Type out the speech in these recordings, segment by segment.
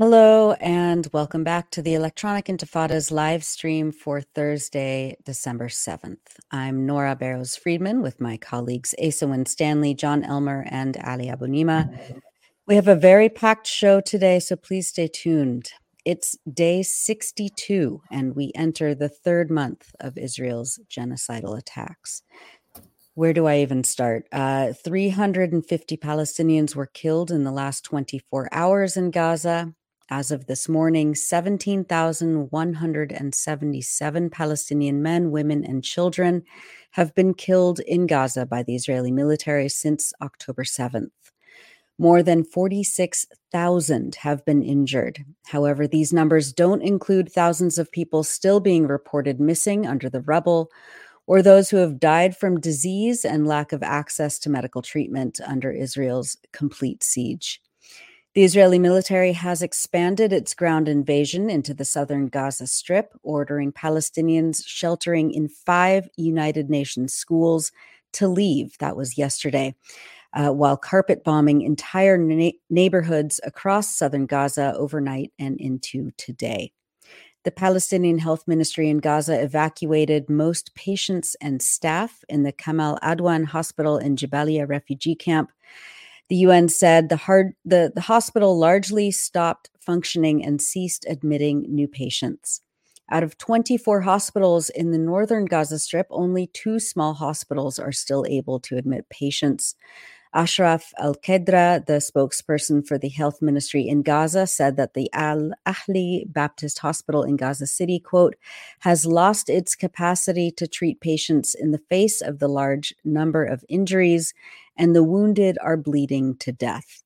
Hello, and welcome back to the Electronic Intifada's live stream for Thursday, December 7th. I'm Nora Barrows Friedman with my colleagues Asa Wynn Stanley, Jon Elmer, and Ali Abunimah. We have a very packed show today, so please stay tuned. It's day 62, and we enter the third month of Israel's genocidal attacks. Where do I even start? Uh, 350 Palestinians were killed in the last 24 hours in Gaza. As of this morning, 17,177 Palestinian men, women, and children have been killed in Gaza by the Israeli military since October 7th. More than 46,000 have been injured. However, these numbers don't include thousands of people still being reported missing under the rubble or those who have died from disease and lack of access to medical treatment under Israel's complete siege. The Israeli military has expanded its ground invasion into the southern Gaza Strip, ordering Palestinians sheltering in five United Nations schools to leave. That was yesterday. Uh, while carpet bombing entire na- neighborhoods across southern Gaza overnight and into today. The Palestinian Health Ministry in Gaza evacuated most patients and staff in the Kamal Adwan Hospital in Jabalia refugee camp the UN said the, hard, the, the hospital largely stopped functioning and ceased admitting new patients. Out of 24 hospitals in the northern Gaza Strip, only two small hospitals are still able to admit patients. Ashraf Al Qudra, the spokesperson for the health ministry in Gaza, said that the Al Ahli Baptist Hospital in Gaza City, quote, has lost its capacity to treat patients in the face of the large number of injuries, and the wounded are bleeding to death.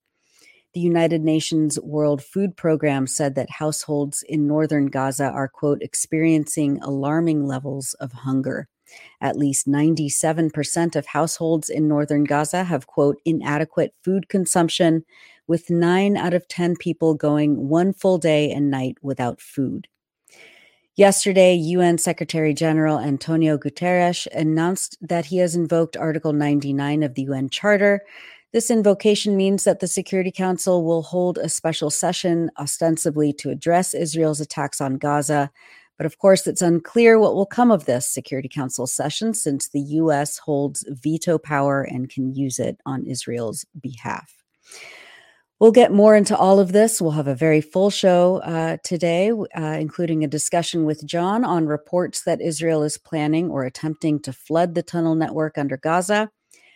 The United Nations World Food Program said that households in northern Gaza are, quote, experiencing alarming levels of hunger. At least 97% of households in northern Gaza have, quote, inadequate food consumption, with nine out of 10 people going one full day and night without food. Yesterday, UN Secretary General Antonio Guterres announced that he has invoked Article 99 of the UN Charter. This invocation means that the Security Council will hold a special session, ostensibly to address Israel's attacks on Gaza, but of course, it's unclear what will come of this Security Council session since the U.S. holds veto power and can use it on Israel's behalf. We'll get more into all of this. We'll have a very full show uh, today, uh, including a discussion with John on reports that Israel is planning or attempting to flood the tunnel network under Gaza,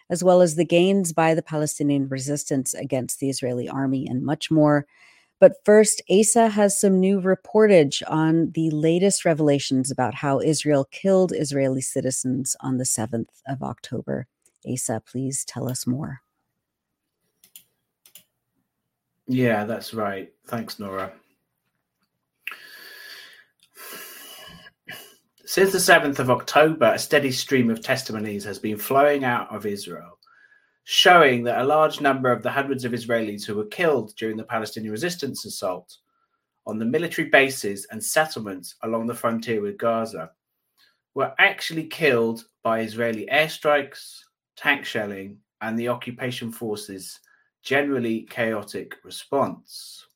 as well as the gains by the Palestinian resistance against the Israeli army, and much more. But first, Asa has some new reportage on the latest revelations about how Israel killed Israeli citizens on the 7th of October. Asa, please tell us more. Yeah, that's right. Thanks, Nora. Since the 7th of October, a steady stream of testimonies has been flowing out of Israel showing that a large number of the hundreds of Israelis who were killed during the Palestinian resistance assault on the military bases and settlements along the frontier with Gaza were actually killed by Israeli airstrikes, tank shelling, and the occupation forces' generally chaotic response.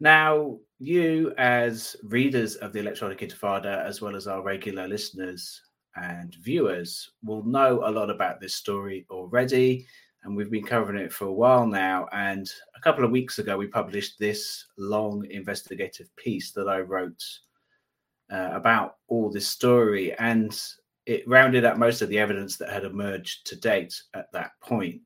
Now, you, as readers of the Electronic Intifada, as well as our regular listeners, and viewers will know a lot about this story already. And we've been covering it for a while now. And a couple of weeks ago, we published this long investigative piece that I wrote uh, about all this story. And it rounded up most of the evidence that had emerged to date at that point.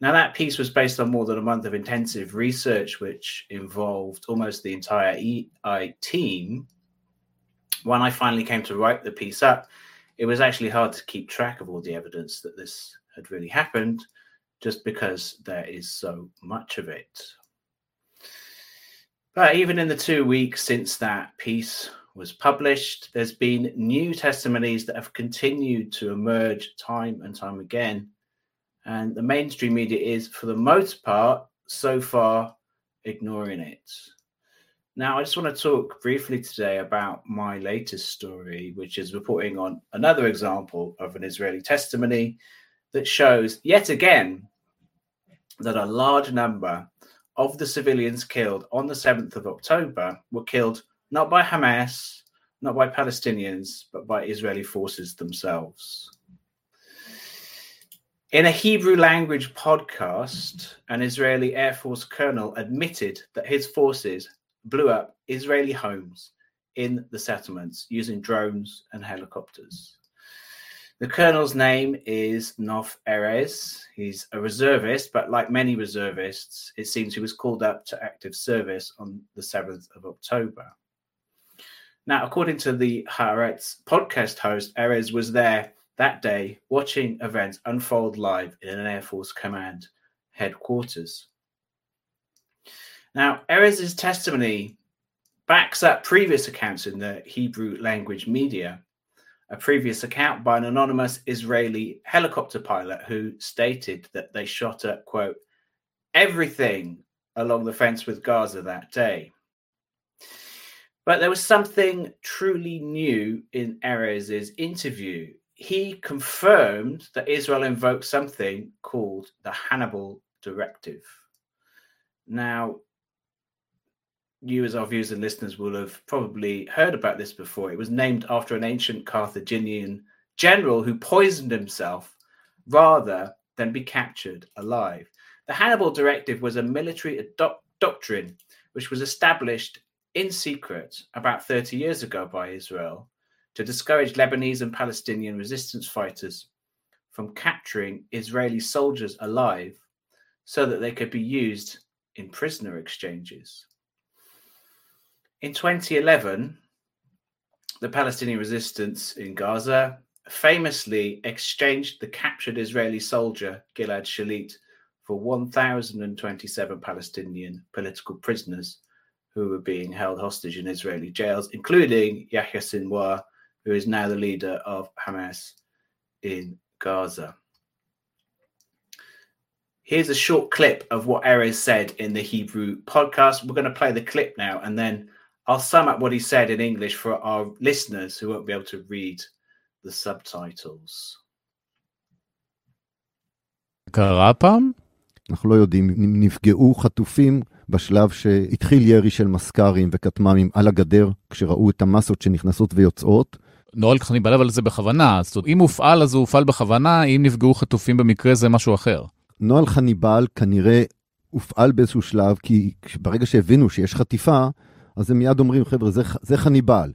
Now, that piece was based on more than a month of intensive research, which involved almost the entire EI team when I finally came to write the piece up, it was actually hard to keep track of all the evidence that this had really happened, just because there is so much of it. But even in the two weeks since that piece was published, there's been new testimonies that have continued to emerge time and time again. And the mainstream media is, for the most part, so far ignoring it. Now, I just want to talk briefly today about my latest story, which is reporting on another example of an Israeli testimony that shows yet again that a large number of the civilians killed on the 7th of October were killed not by Hamas, not by Palestinians, but by Israeli forces themselves. In a Hebrew language podcast, an Israeli Air Force colonel admitted that his forces blew up Israeli homes in the settlements using drones and helicopters. The colonel's name is Nof Erez. He's a reservist, but like many reservists, it seems he was called up to active service on the 7th of October. Now, according to the Haaretz podcast host, Erez was there that day watching events unfold live in an Air Force Command headquarters. Now, Erez's testimony backs up previous accounts in the Hebrew language media a previous account by an anonymous Israeli helicopter pilot who stated that they shot at, quote, everything along the fence with Gaza that day. But there was something truly new in Erez's interview. He confirmed that Israel invoked something called the Hannibal Directive. Now, you, as our viewers and listeners, will have probably heard about this before. It was named after an ancient Carthaginian general who poisoned himself rather than be captured alive. The Hannibal Directive was a military doctrine which was established in secret about 30 years ago by Israel to discourage Lebanese and Palestinian resistance fighters from capturing Israeli soldiers alive so that they could be used in prisoner exchanges. In 2011, the Palestinian resistance in Gaza famously exchanged the captured Israeli soldier Gilad Shalit for 1,027 Palestinian political prisoners who were being held hostage in Israeli jails, including Yahya Sinwar, who is now the leader of Hamas in Gaza. Here's a short clip of what Erez said in the Hebrew podcast. We're going to play the clip now, and then I'll sum up what he said in English for our listeners who won't be able to read the subtitles. קרה פעם? אנחנו לא יודעים אם נפגעו חטופים בשלב שהתחיל ירי של מסקרים וכטמ"מים על הגדר, כשראו את המסות שנכנסות ויוצאות. נוהל חניבל אבל זה בכוונה, זאת אומרת, אם הופעל אז הוא הופעל בכוונה, אם נפגעו חטופים במקרה זה משהו אחר. נוהל חניבל כנראה הופעל באיזשהו שלב, כי ברגע שהבינו שיש חטיפה, אז הם מיד אומרים, חבר'ה, זה, זה חניבל.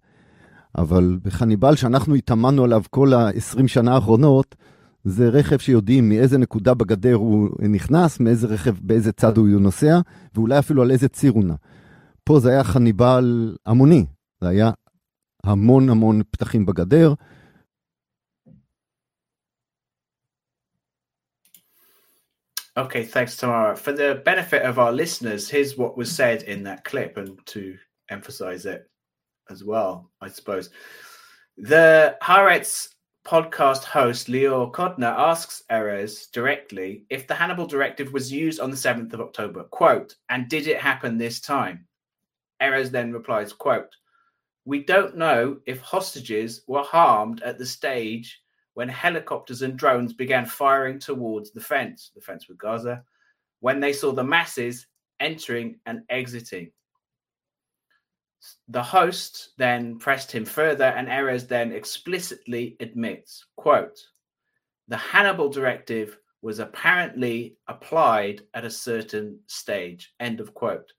אבל בחניבל שאנחנו התאמנו עליו כל ה-20 שנה האחרונות, זה רכב שיודעים מאיזה נקודה בגדר הוא נכנס, מאיזה רכב, באיזה צד הוא נוסע, ואולי אפילו על איזה ציר הוא נע. פה זה היה חניבל המוני, זה היה המון המון פתחים בגדר. Okay, thanks, Tamara. For the benefit of our listeners, here's what was said in that clip, and to emphasize it as well, I suppose. The Haaretz podcast host Lior Kodner asks Erez directly if the Hannibal directive was used on the 7th of October, quote, and did it happen this time? Erez then replies, quote, we don't know if hostages were harmed at the stage when helicopters and drones began firing towards the fence, the fence with Gaza, when they saw the masses entering and exiting. The host then pressed him further, and Erez then explicitly admits, quote, the Hannibal directive was apparently applied at a certain stage, end of quote.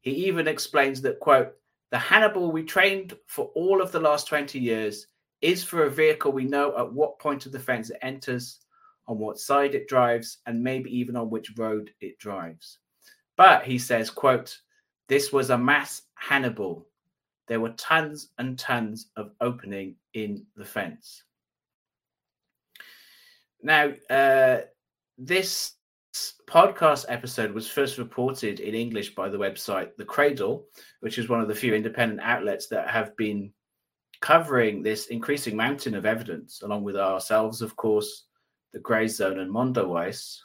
He even explains that, quote, the Hannibal we trained for all of the last 20 years is for a vehicle we know at what point of the fence it enters, on what side it drives, and maybe even on which road it drives. But he says, quote, this was a mass Hannibal. There were tons and tons of opening in the fence. Now, uh, this podcast episode was first reported in English by the website The Cradle, which is one of the few independent outlets that have been covering this increasing mountain of evidence, along with ourselves, of course, the Grayzone and Mondo Mondoweiss.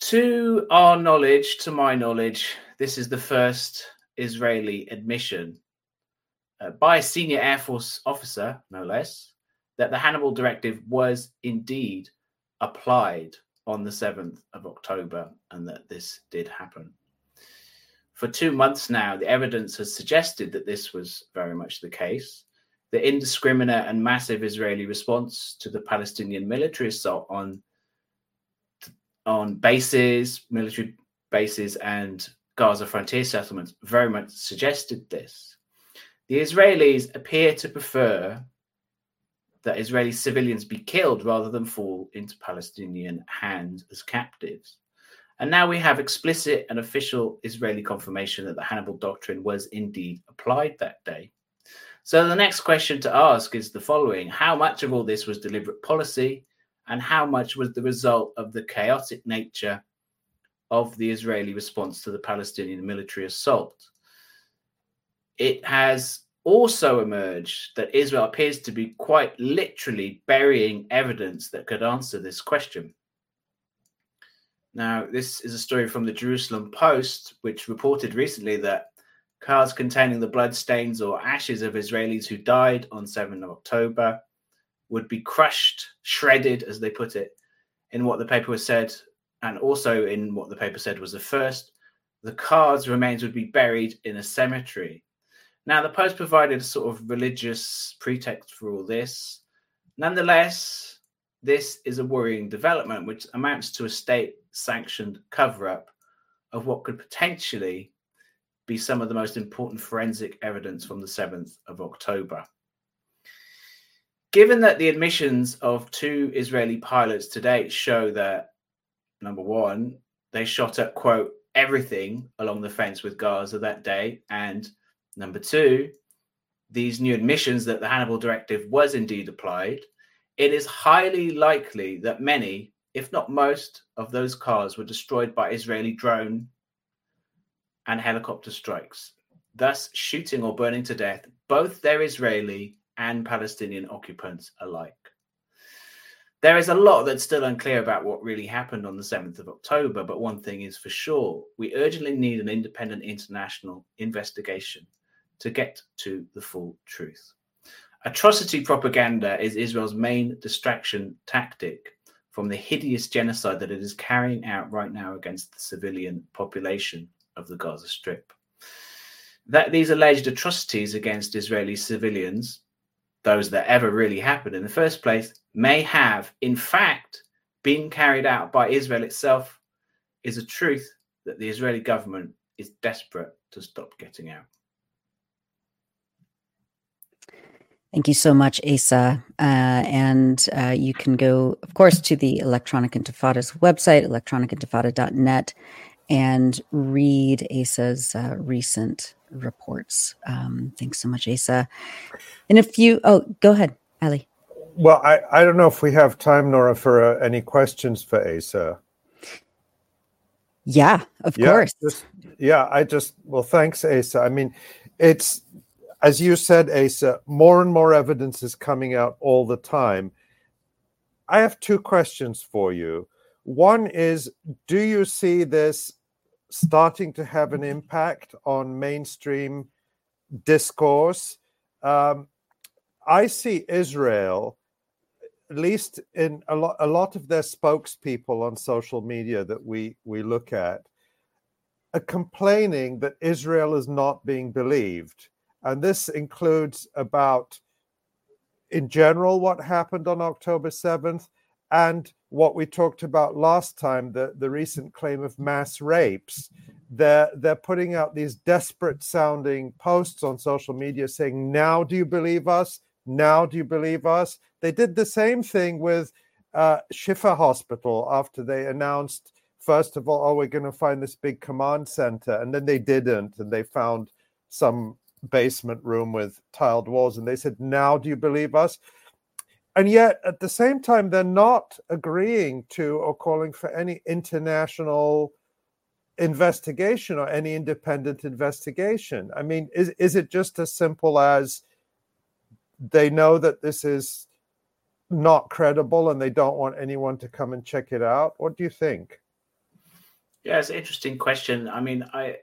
To our knowledge, to my knowledge, this is the first Israeli admission uh, by a senior Air Force officer, no less, that the Hannibal Directive was indeed applied on the 7th of October and that this did happen. For two months now, the evidence has suggested that this was very much the case. The indiscriminate and massive Israeli response to the Palestinian military assault on, on bases, military bases, and Gaza frontier settlements very much suggested this. The Israelis appear to prefer that Israeli civilians be killed rather than fall into Palestinian hands as captives. And now we have explicit and official Israeli confirmation that the Hannibal Doctrine was indeed applied that day. So the next question to ask is the following How much of all this was deliberate policy, and how much was the result of the chaotic nature of the Israeli response to the Palestinian military assault? It has also emerged that Israel appears to be quite literally burying evidence that could answer this question. Now, this is a story from the Jerusalem Post, which reported recently that cars containing the bloodstains or ashes of Israelis who died on 7th of October would be crushed, shredded, as they put it, in what the paper was said, and also in what the paper said was the first. The cars' remains would be buried in a cemetery. Now, the Post provided a sort of religious pretext for all this. Nonetheless, this is a worrying development, which amounts to a state sanctioned cover up of what could potentially be some of the most important forensic evidence from the 7th of October. Given that the admissions of two Israeli pilots to date show that, number one, they shot at, quote, everything along the fence with Gaza that day, and Number two, these new admissions that the Hannibal Directive was indeed applied, it is highly likely that many, if not most, of those cars were destroyed by Israeli drone and helicopter strikes, thus shooting or burning to death both their Israeli and Palestinian occupants alike. There is a lot that's still unclear about what really happened on the 7th of October, but one thing is for sure we urgently need an independent international investigation to get to the full truth. Atrocity propaganda is Israel's main distraction tactic from the hideous genocide that it is carrying out right now against the civilian population of the Gaza Strip. That these alleged atrocities against Israeli civilians, those that ever really happened in the first place, may have, in fact, been carried out by Israel itself is a truth that the Israeli government is desperate to stop getting out. Thank you so much, Asa. Uh, and uh, you can go, of course, to the Electronic Intifada's website, electronicintifada.net, and read Asa's uh, recent reports. Um, thanks so much, Asa. And if you, oh, go ahead, Ali. Well, I, I don't know if we have time, Nora, for uh, any questions for Asa. Yeah, of yeah, course. Just, yeah, I just, well, thanks, Asa. I mean, it's as you said, Asa, more and more evidence is coming out all the time. I have two questions for you. One is Do you see this starting to have an impact on mainstream discourse? Um, I see Israel, at least in a lot, a lot of their spokespeople on social media that we, we look at, are complaining that Israel is not being believed and this includes about, in general, what happened on October 7th and what we talked about last time the, the recent claim of mass rapes. They're, they're putting out these desperate sounding posts on social media saying, Now do you believe us? Now do you believe us? They did the same thing with uh, Shifa Hospital after they announced, first of all, oh, we're going to find this big command center. And then they didn't. And they found some basement room with tiled walls. And they said, Now do you believe us? And yet, at the same time, they're not agreeing to or calling for any international investigation or any independent investigation. I mean, is, is it just as simple as they know that this is not credible and they don't want anyone to come and check it out? What do you think? Yeah, it's an interesting question. I mean, I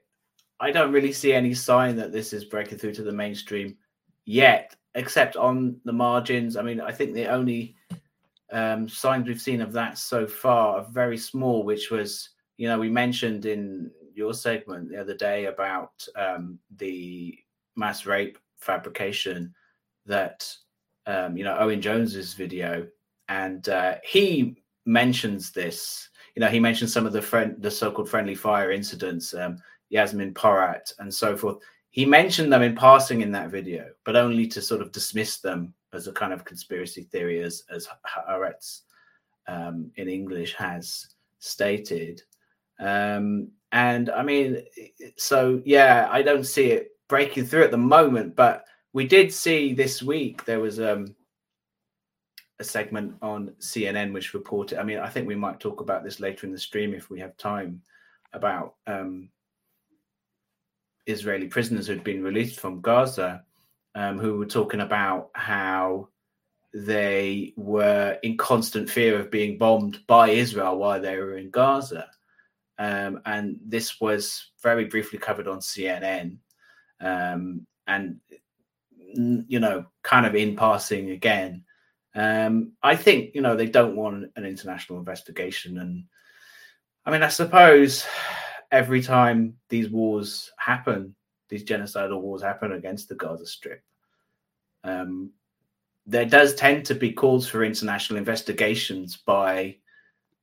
I don't really see any sign that this is breaking through to the mainstream yet, except on the margins. I mean, I think the only um, signs we've seen of that so far are very small, which was, you know, we mentioned in your segment the other day about um, the mass rape fabrication that, um, you know, Owen Jones's video, and uh, he mentions this. You know, he mentions some of the friend, the so-called friendly fire incidents, um, Yasmin Porat, and so forth. He mentioned them in passing in that video, but only to sort of dismiss them as a kind of conspiracy theory, as as Haaretz um, in English has stated. Um, and I mean, so yeah, I don't see it breaking through at the moment, but we did see this week there was um, a segment on CNN which reported. I mean, I think we might talk about this later in the stream if we have time about um, Israeli prisoners who'd been released from Gaza um, who were talking about how they were in constant fear of being bombed by Israel while they were in Gaza. Um, and this was very briefly covered on CNN. Um, and, you know, kind of in passing again. Um, I think, you know, they don't want an international investigation. And I mean, I suppose every time these wars happen, these genocidal wars happen against the Gaza Strip, um, there does tend to be calls for international investigations by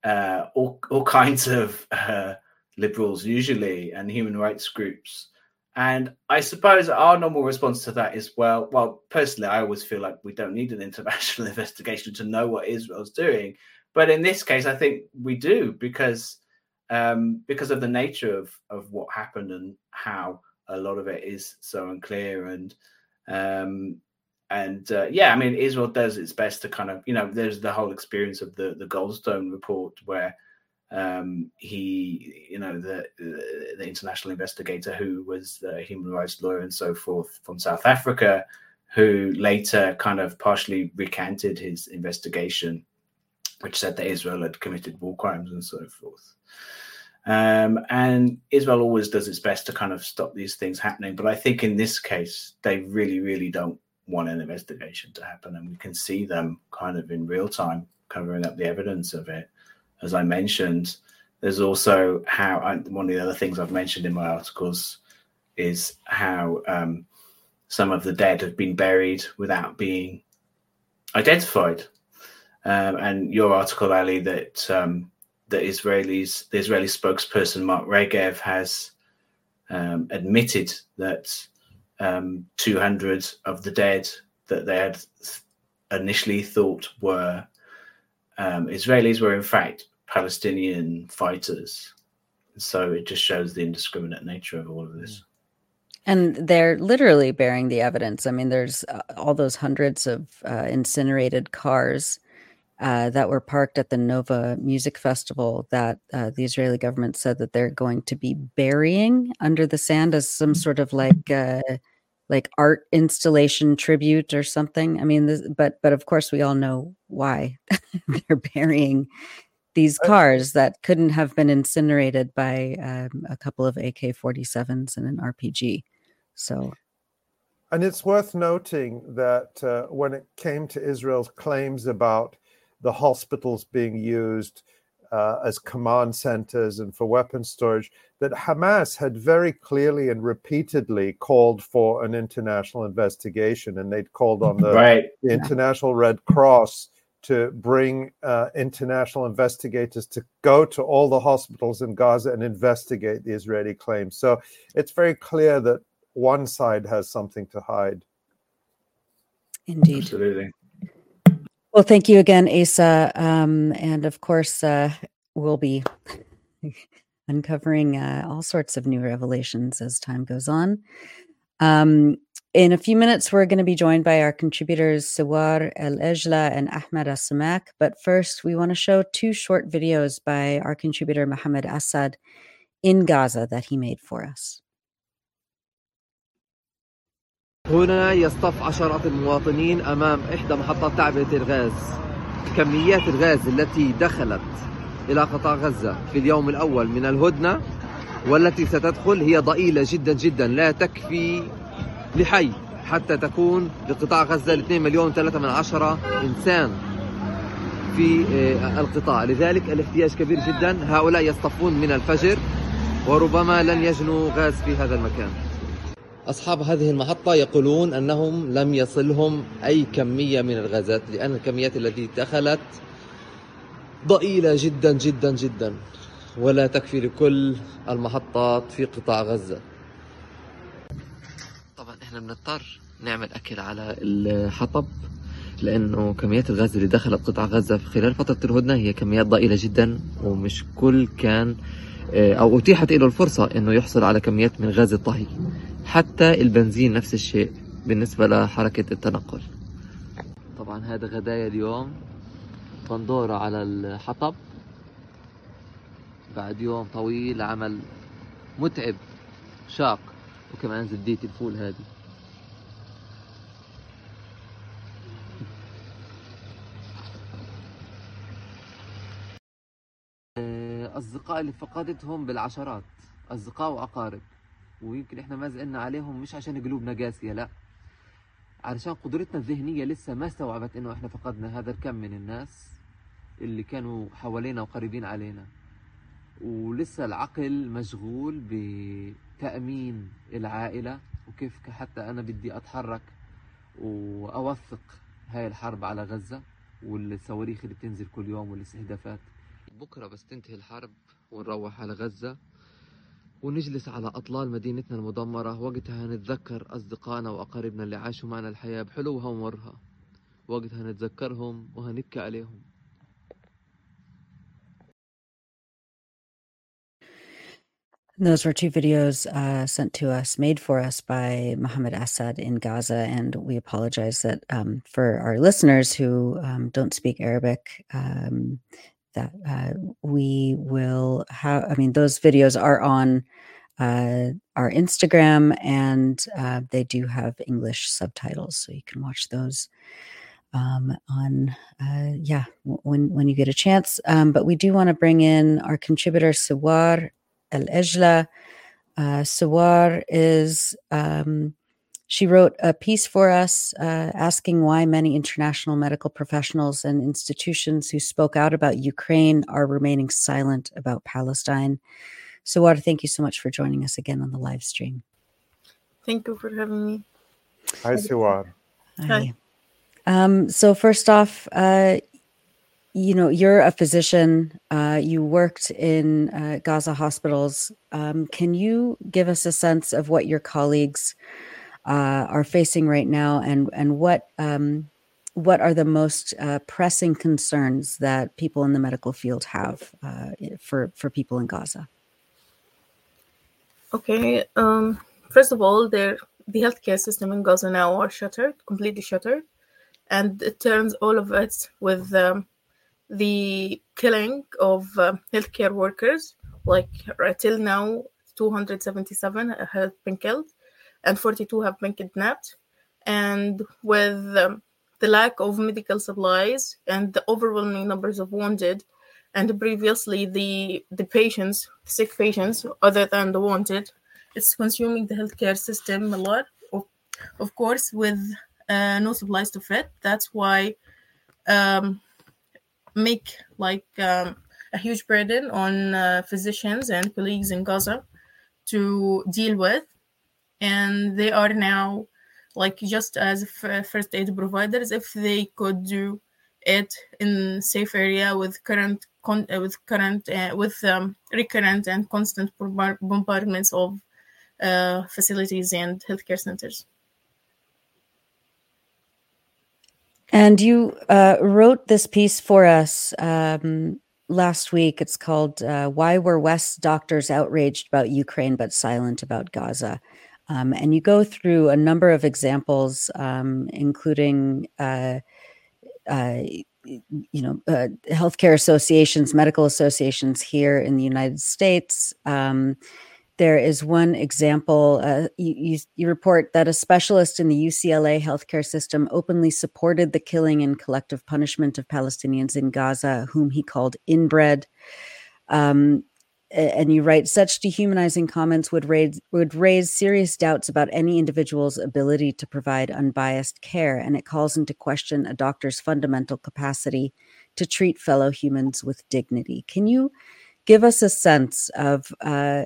uh, all, all kinds of uh, liberals, usually, and human rights groups. And I suppose our normal response to that is, well, well, personally, I always feel like we don't need an international investigation to know what Israel's doing. But in this case, I think we do because um, because of the nature of of what happened and how a lot of it is so unclear and um, and uh, yeah, I mean, Israel does its best to kind of, you know, there's the whole experience of the the Goldstone report where um, he, you know, the the international investigator who was a human rights lawyer and so forth from South Africa, who later kind of partially recanted his investigation, which said that Israel had committed war crimes and so forth. Um, and Israel always does its best to kind of stop these things happening. But I think in this case, they really, really don't want an investigation to happen. And we can see them kind of in real time covering up the evidence of it. As I mentioned, there's also how I, one of the other things I've mentioned in my articles is how um, some of the dead have been buried without being identified. Um, and your article, Ali, that um, the Israelis, the Israeli spokesperson Mark Regev has um, admitted that um, 200 of the dead that they had initially thought were um, Israelis were in fact Palestinian fighters. So it just shows the indiscriminate nature of all of this. And they're literally bearing the evidence. I mean, there's uh, all those hundreds of uh, incinerated cars uh, that were parked at the Nova Music Festival that uh, the Israeli government said that they're going to be burying under the sand as some sort of like uh, like art installation tribute or something. I mean, this, but but of course we all know why they're burying these cars that couldn't have been incinerated by um, a couple of AK-47s and an RPG. So and it's worth noting that uh, when it came to Israel's claims about the hospitals being used uh, as command centers and for weapon storage, that Hamas had very clearly and repeatedly called for an international investigation, and they'd called on the, right. the International Red Cross to bring uh, international investigators to go to all the hospitals in Gaza and investigate the Israeli claims. So it's very clear that one side has something to hide. Indeed. Absolutely. Well, thank you again, Asa. Um, and of course, uh, we'll be uncovering uh, all sorts of new revelations as time goes on. Um, in a few minutes, we're going to be joined by our contributors Sewar Elejla and Ahmed Alsammak. But first, we want to show two short videos by our contributor Mohammed Assad in Gaza that he made for us. هنا يصطف عشرات المواطنين أمام إحدى محطات تعبئة الغاز. كميات الغاز التي دخلت إلى قطاع غزة في اليوم الأول من الهدنة والتي ستدخل هي ضئيلة جدا جدا لا تكفي لحي حتى تكون لقطاع غزة 2 مليون 3 من عشرة إنسان في القطاع. لذلك الاحتياج كبير جدا. هؤلاء يصطفون من الفجر وربما لن يجنوا غاز في هذا المكان. أصحاب هذه المحطة يقولون أنهم لم يصلهم أي كمية من الغازات لأن الكميات التي دخلت ضئيلة جدا جدا جدا. ولا تكفي لكل المحطات في قطاع غزة. طبعا إحنا بنضطر نعمل أكل على الحطب لأنه كميات الغاز اللي دخلت قطاع غزة خلال فترة الهدنة هي كميات ضئيلة جدا ومش كل كان أو أتيحت له الفرصة أنه يحصل على كميات من غاز الطهي. حتى البنزين نفس الشيء بالنسبة لحركة التنقل. طبعا هذا غدايا اليوم. بندورة على الحطب. بعد يوم طويل عمل متعب شاق. وكمان زبدية الفول هذه. أصدقاء اللي فقدتهم بالعشرات أصدقاء وأقارب. ويمكن إحنا ما زقلنا عليهم مش عشان قلوبنا قاسية لا. علشان قدرتنا الذهنية لسه ما استوعبت إنه إحنا فقدنا هذا الكم من الناس اللي كانوا حوالينا وقريبين علينا. ولسه العقل مشغول بتأمين العائلة وكيف حتى أنا بدي أتحرك وأوثق هاي الحرب على غزة والصواريخ اللي بتنزل كل يوم والاستهدافات بكرة بس تنتهي الحرب ونروح على غزة. ونجلس على أطلال مدينتنا المدمرة وقتها نتذكر أصدقائنا وأقاربنا اللي عاشوا معنا الحياة بحلوها ومرها وقتها نتذكرهم وهنبكي عليهم Those were two videos uh, sent to us, made for us by Mohammed Assad in Gaza. And we apologize that um, for our listeners who um, don't speak Arabic, um, that uh, we will have, I mean, those videos are on uh, our Instagram and uh, they do have English subtitles. So you can watch those um, on, uh, yeah, when, when you get a chance. Um, but we do want to bring in our contributor, Sawar El Ejla. Uh, Sewar is, um, she wrote a piece for us uh, asking why many international medical professionals and institutions who spoke out about Ukraine are remaining silent about Palestine. Sewar, thank you so much for joining us again on the live stream. Thank you for having me. Hi, Sewar. Hi. Um, so first off, uh, you know, you're a physician. Uh, you worked in uh, Gaza hospitals. Um, can you give us a sense of what your colleagues uh, are facing right now, and and what um, what are the most uh, pressing concerns that people in the medical field have uh, for for people in Gaza? Okay. Um, first of all, the healthcare system in Gaza now are shuttered, completely shuttered, and it turns all of it with um, the killing of uh, healthcare workers. Like right till now, 277 have been killed, and 42 have been kidnapped. And with um, the lack of medical supplies and the overwhelming numbers of wounded, and previously the the patients, sick patients, other than the wanted, it's consuming the healthcare system a lot. Of, of course, with uh, no supplies to fit. That's why um, make like um, a huge burden on uh, physicians and colleagues in Gaza to deal with, and they are now like just as f- first aid providers if they could do it in safe area with current con- uh, with current uh, with um, recurrent and constant bombard- bombardments of uh, facilities and healthcare centers. And you uh, wrote this piece for us um, last week. It's called uh, Why Were West Doctors Outraged About Ukraine But Silent About Gaza? Um, and you go through a number of examples, um, including, uh, uh, you know, uh, healthcare associations, medical associations here in the United States. Um, there is one example. Uh, you, you, you report that a specialist in the UCLA healthcare system openly supported the killing and collective punishment of Palestinians in Gaza, whom he called inbred. Um, and you write such dehumanizing comments would raise would raise serious doubts about any individual's ability to provide unbiased care and it calls into question a doctor's fundamental capacity to treat fellow humans with dignity. Can you give us a sense of uh,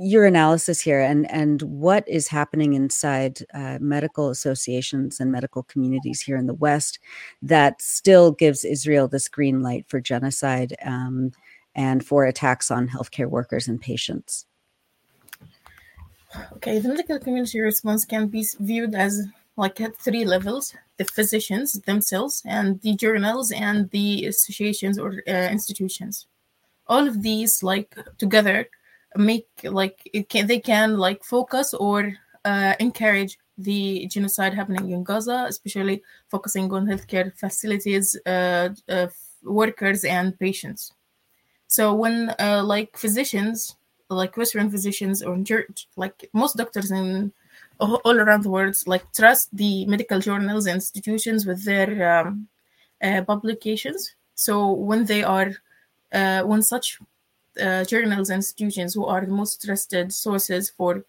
your analysis here and and what is happening inside uh, medical associations and medical communities here in the West that still gives Israel this green light for genocide um, and for attacks on healthcare workers and patients. Okay, the medical community response can be viewed as like at three levels the physicians themselves and the journals and the associations or uh, institutions all of these like together make like it can they can like focus or uh, encourage the genocide happening in Gaza, especially focusing on healthcare facilities, uh, uh, workers, and patients. So when uh, like physicians, like Western physicians or church, like most doctors in all around the world, like trust the medical journals and institutions with their um, uh, publications. So when they are uh, when such uh, journals and institutions who are the most trusted sources for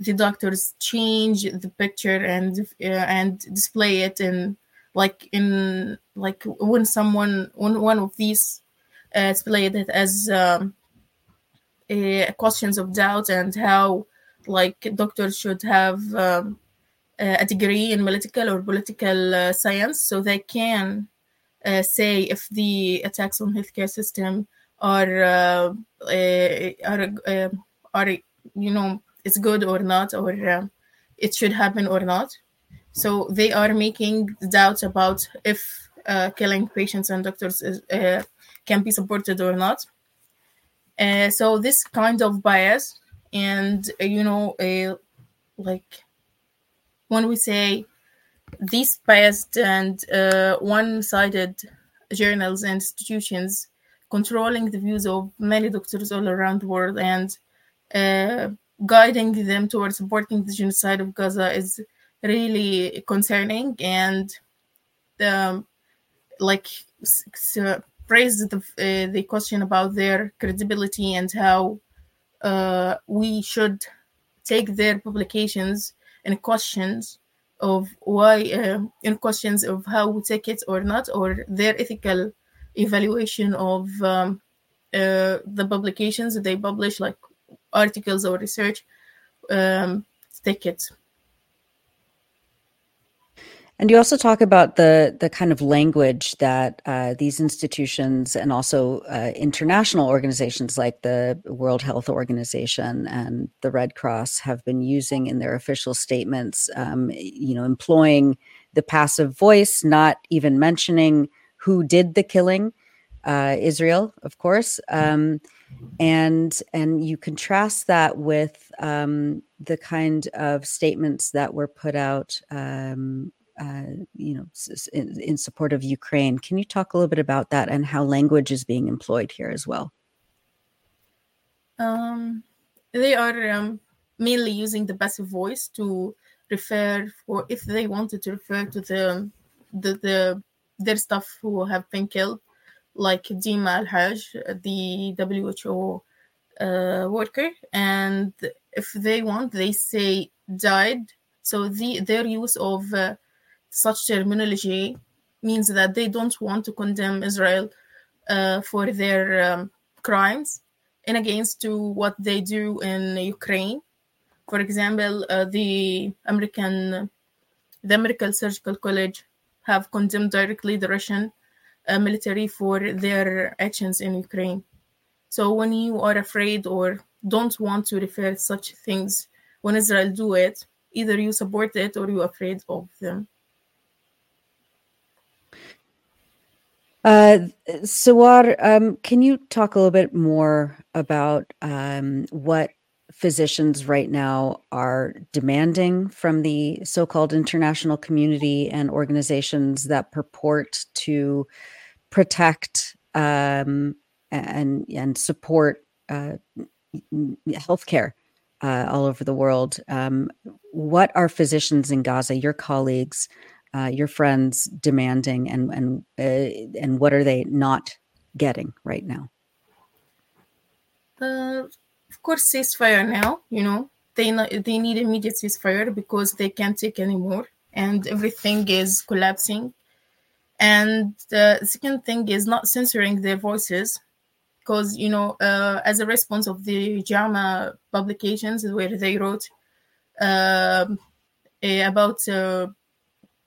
the doctors change the picture and uh, and display it in like in like when someone when one of these uh, displayed it as um, questions of doubt and how like doctors should have um, a degree in political or political uh, science. So they can uh, say if the attacks on healthcare system are uh, are uh, are you know it's good or not or uh, it should happen or not. So they are making doubts about if uh, killing patients and doctors is, uh, can be supported or not. Uh, so this kind of bias and you know like when we say these biased and one-sided journals and institutions controlling the views of many doctors all around the world and uh, guiding them towards supporting the genocide of Gaza is really concerning and um, like uh, raise the uh, the question about their credibility and how uh, we should take their publications and questions of why uh, in questions of how we take it or not or their ethical evaluation of um, uh, the publications they publish, like articles or research um, tickets. And you also talk about the the kind of language that uh, these institutions and also uh, international organizations like the World Health Organization and the Red Cross have been using in their official statements. Um, you know, employing the passive voice, not even mentioning who did the killing, uh, Israel, of course, um, and and you contrast that with um, the kind of statements that were put out, um, uh, you know, in, in, support of Ukraine. Can you talk a little bit about that and how language is being employed here as well? Um, they are um, mainly using the passive voice to refer, or if they wanted to refer to the the, the their staff who have been killed, like Dima Al Haj, the WHO uh, worker, and if they want, they say died. So the their use of uh, such terminology means that they don't want to condemn Israel uh, for their um, crimes and against to what they do in Ukraine. For example, uh, the American, the American Surgical College have condemned directly the Russian uh, military for their actions in Ukraine. So when you are afraid or don't want to refer such things, when Israel do it, either you support it or you're afraid of them. Uh, Sewar, um, can you talk a little bit more about um, what physicians right now are demanding from the so-called international community and organizations that purport to protect um, and and support uh, healthcare uh, all over the world. Um, what are physicians in Gaza, your colleagues, uh, your friends, demanding, and and uh, and what are they not getting right now? Uh, of course ceasefire now you know they they need immediate ceasefire because they can't take anymore and everything is collapsing And the second thing is not censoring their voices, because you know, uh, as a response of the JAMA publications where they wrote um, eh, about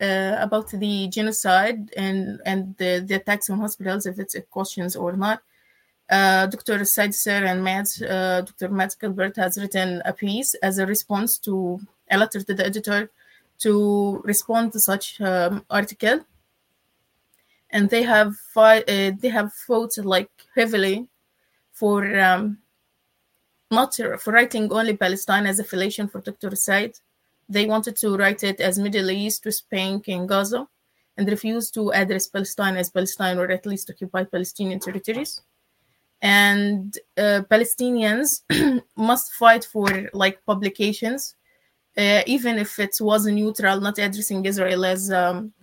uh, about the genocide and and the, the attacks on hospitals, if it's questions or not. Uh, Dr. Seidsser and Matt, uh, Dr. Mads Gilbert has written a piece as a response to a letter to the editor to respond to such um, article, and they have uh, they have fought like heavily for um, not for writing only Palestine as a affiliation for Dr. Said. They wanted to write it as Middle East, West Bank, and Gaza, and refused to address Palestine as Palestine or at least occupied Palestinian territories and uh, Palestinians must fight for like publications, uh, even if it was neutral, not addressing Israel as um,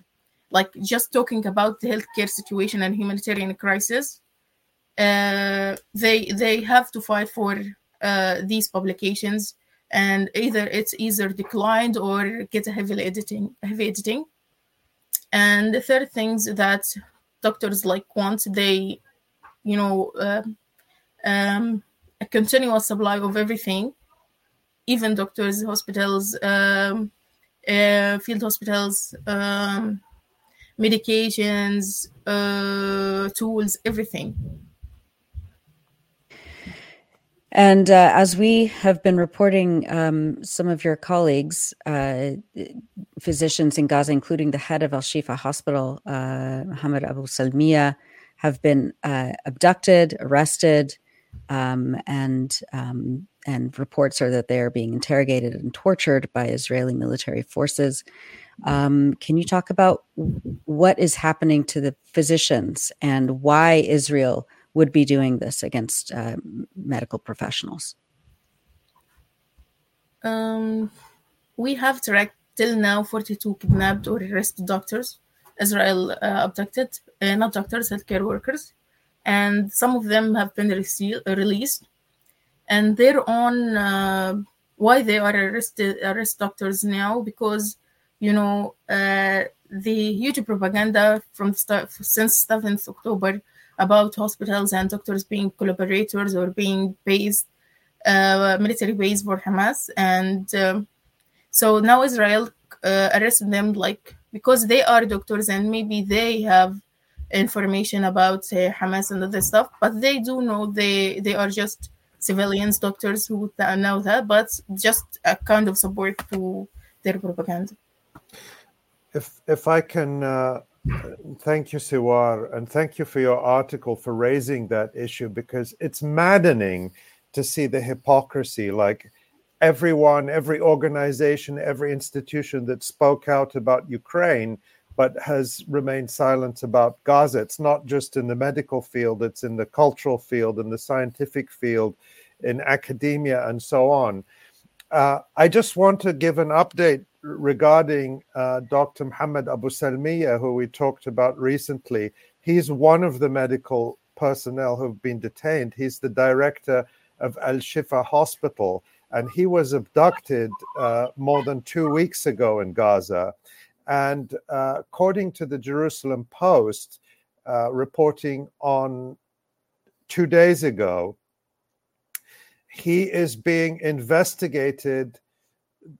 like just talking about the healthcare situation and humanitarian crisis. Uh, they they have to fight for uh, these publications, and either it's either declined or get a heavy editing, heavy editing. And the third things that doctors like want they you know, uh, um, a continuous supply of everything, even doctors, hospitals, um, uh, field hospitals, um, medications, uh, tools, everything. And uh, as we have been reporting, um, some of your colleagues, uh, physicians in Gaza, including the head of Al Shifa Hospital, uh, Mohammed Abu Salmiya, have been uh, abducted, arrested, um, and um, and reports are that they are being interrogated and tortured by Israeli military forces. Um, can you talk about what is happening to the physicians and why Israel would be doing this against uh, medical professionals? Um, we have tracked till now 42 kidnapped or arrested doctors Israel uh, abducted, uh, not doctors, healthcare workers, and some of them have been rece- released. And they're on uh, why they are arrested, arrest doctors now because you know uh, the huge propaganda from since 7th October about hospitals and doctors being collaborators or being based uh, military base for Hamas, and um, so now Israel uh, arrested them like because they are doctors and maybe they have information about uh, Hamas and other stuff, but they do know they they are just civilians, doctors who know that, but just a kind of support to their propaganda. If if I can. Thank you, Sewar, and thank you for your article for raising that issue because it's maddening to see the hypocrisy. Like everyone, every organization, every institution that spoke out about Ukraine, but has remained silent about Gaza. It's not just in the medical field, it's in the cultural field, in the scientific field, in academia, and so on. Uh, I just want to give an update regarding uh, Dr. Muhammad Abu Salmiya, who we talked about recently. He's one of the medical personnel who've been detained. He's the director of Al Shifa Hospital and he was abducted uh, more than two weeks ago in Gaza. And uh, according to the Jerusalem Post, uh, reporting on two days ago, he is being investigated.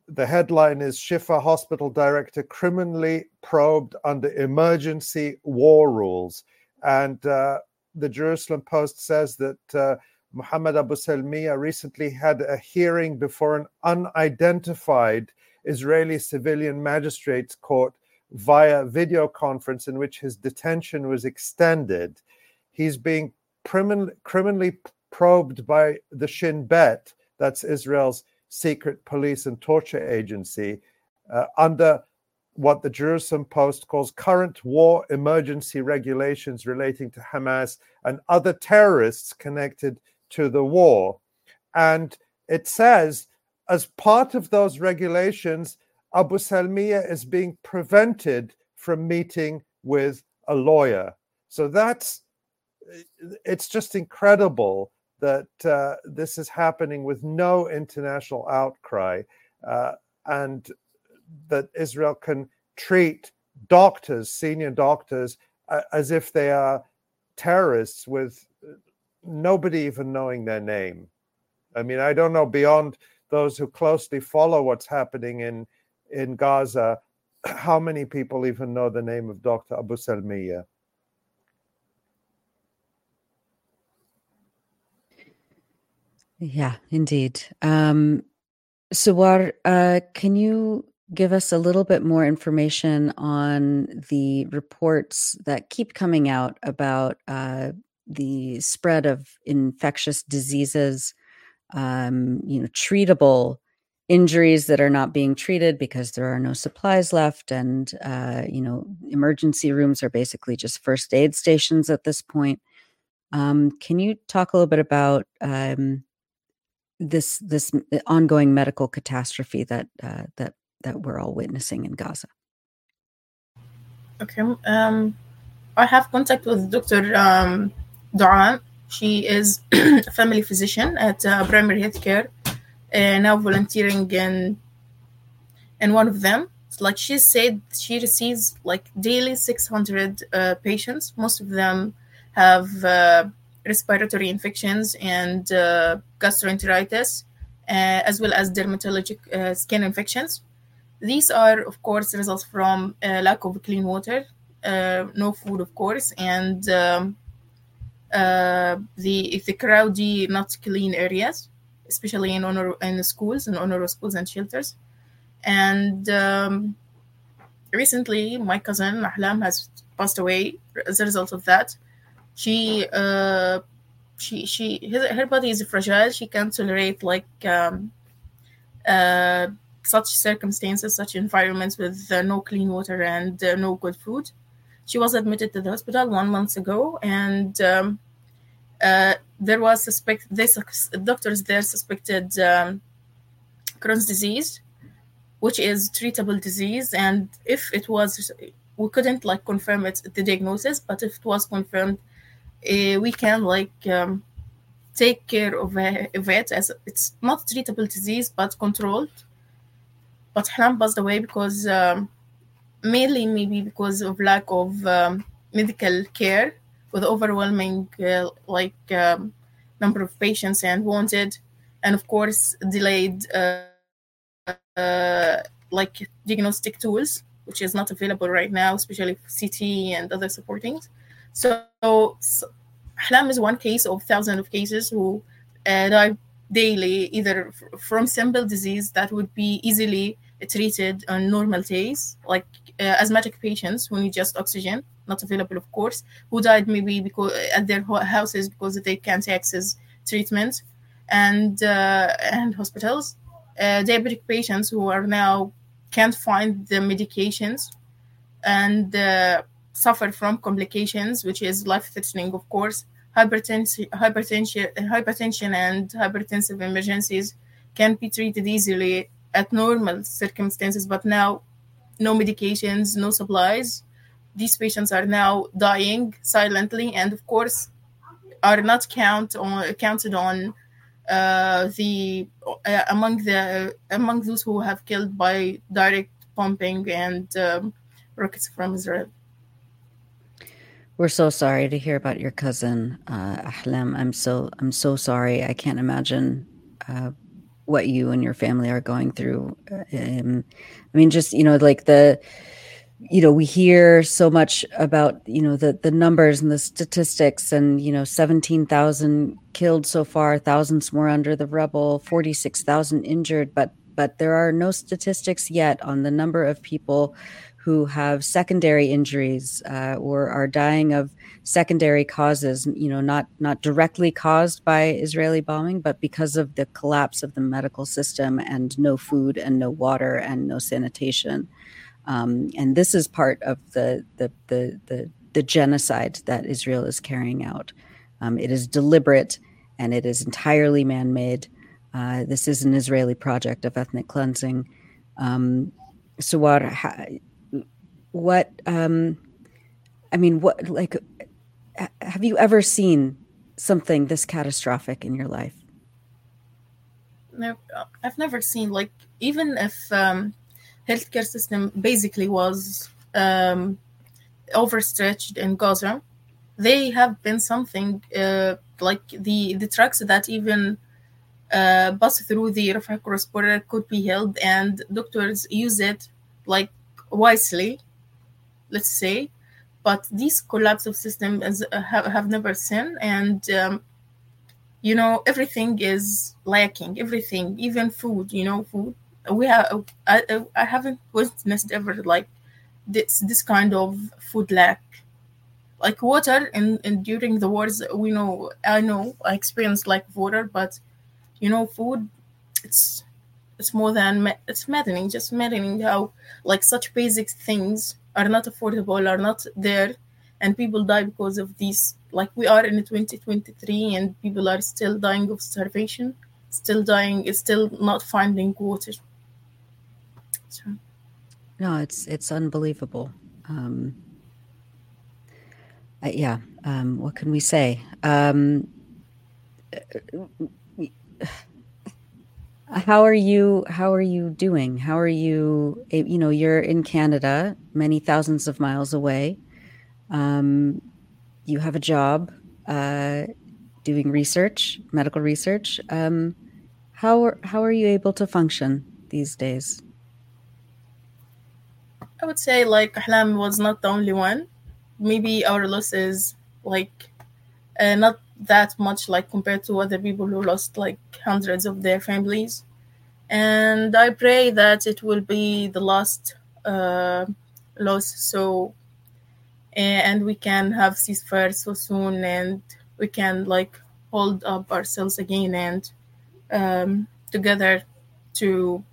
The headline is Shifa Hospital Director criminally probed under emergency war rules. And uh, the Jerusalem Post says that uh, Muhammad Abu Salmiya recently had a hearing before an unidentified Israeli civilian magistrates court via video conference in which his detention was extended. He's being crimin- criminally probed by the Shin Bet, that's Israel's secret police and torture agency, uh, under what the Jerusalem Post calls current war emergency regulations relating to Hamas and other terrorists connected to the war. And it says, as part of those regulations, Abu Salmiya is being prevented from meeting with a lawyer. So that's it's just incredible that uh, this is happening with no international outcry uh, and that Israel can treat doctors, senior doctors, uh, as if they are terrorists with nobody even knowing their name. I mean, I don't know beyond those who closely follow what's happening in in Gaza, how many people even know the name of Dr. Abu Salmiya? Yeah, indeed. Um, Sewar, uh, can you give us a little bit more information on the reports that keep coming out about uh, the spread of infectious diseases, um, you know, treatable injuries that are not being treated because there are no supplies left, and uh, you know, emergency rooms are basically just first aid stations at this point. Um, can you talk a little bit about um, this this ongoing medical catastrophe that uh, that that we're all witnessing in Gaza. Okay. Um, I have contact with Dr. Um. She is a family physician at uh, primary healthcare, uh, now volunteering in in one of them. Like she said, she receives like daily 600 uh, patients. Most of them have uh, respiratory infections and uh, gastroenteritis, uh, as well as dermatologic uh, skin infections. These are, of course, results from lack of clean water, no food, of course, and um, the the crowded, not clean areas, especially in UNRWA in schools and UNRWA schools and shelters. And um, recently, my cousin Ahlam has passed away as a result of that she uh she she his, her body is fragile. She can't tolerate like um uh such circumstances such environments with uh, no clean water and uh, no good food. She was admitted to the hospital one month ago and um, uh, there was suspect this doctors there suspected um, Crohn's disease which is treatable disease. And if it was we couldn't like confirm it the diagnosis but if it was confirmed uh, we can like um, take care of, uh, of, it as it's not treatable disease but controlled. But Hlam passed away because um, mainly maybe because of lack of um, medical care with overwhelming uh, like um, number of patients and wanted, and of course delayed uh, uh, like diagnostic tools, which is not available right now, especially CT and other supportings. So, so is one case of thousands of cases who uh, die daily, either f- from simple disease that would be easily treated on normal days, like uh, asthmatic patients who need just oxygen, not available, of course, who died maybe because at their houses because they can't access treatment, and uh, and hospitals. Uh, diabetic patients who are now can't find the medications, and uh, suffer from complications, which is life-threatening, of course. Hypertension, hypertension, hypertension, and hypertensive emergencies can be treated easily at normal circumstances, but now no medications, no supplies. These patients are now dying silently, and of course, are not count on, counted on uh, the uh, among the among those who have killed by direct pumping and um, rockets from Israel. We're so sorry to hear about your cousin, uh, Ahlam. I'm so I'm so sorry. I can't imagine uh, what you and your family are going through. Um, I mean, just you know, like the you know we hear so much about you know the the numbers and the statistics and you know 17,000 killed so far thousands more under the rubble 46,000 injured but but there are no statistics yet on the number of people who have secondary injuries uh, or are dying of secondary causes you know not not directly caused by israeli bombing but because of the collapse of the medical system and no food and no water and no sanitation. Um, and this is part of the the the the, the genocide that israel is carrying out. Um, it is deliberate and it is entirely man-made. Uh, this is an israeli project of ethnic cleansing. Um, Sewar, what um i mean what like have you ever seen something this catastrophic in your life no i've never seen like even if um healthcare system basically was um, overstretched in Gaza. They have been something uh, like the the trucks that even uh, bus through the Rafah cross border could be held, and doctors use it like wisely, let's say. But these collapse of systems uh, have, have never seen, and um, you know everything is lacking. Everything, even food. You know, food. We have. I, I haven't witnessed ever like this this kind of food lack like water and, and during the wars we know i know i experienced like water but you know food it's it's more than it's maddening just maddening how like such basic things are not affordable are not there and people die because of these. Like we are in 2023 and people are still dying of starvation still dying it's still not finding water. So. No it's it's unbelievable. Um uh, yeah um what can we say? Um how are you how are you doing? How are you you know you're in canada many thousands of miles away. Um, you have a job uh, doing research medical research. Um, how are, how are you able to function these days? I would say like ahlam was not the only one. Maybe our loss is like uh, not that much like compared to other people who lost like hundreds of their families. And i pray that it will be the last uh, loss so and we can have ceasefire so soon and we can like hold up ourselves again and um, together to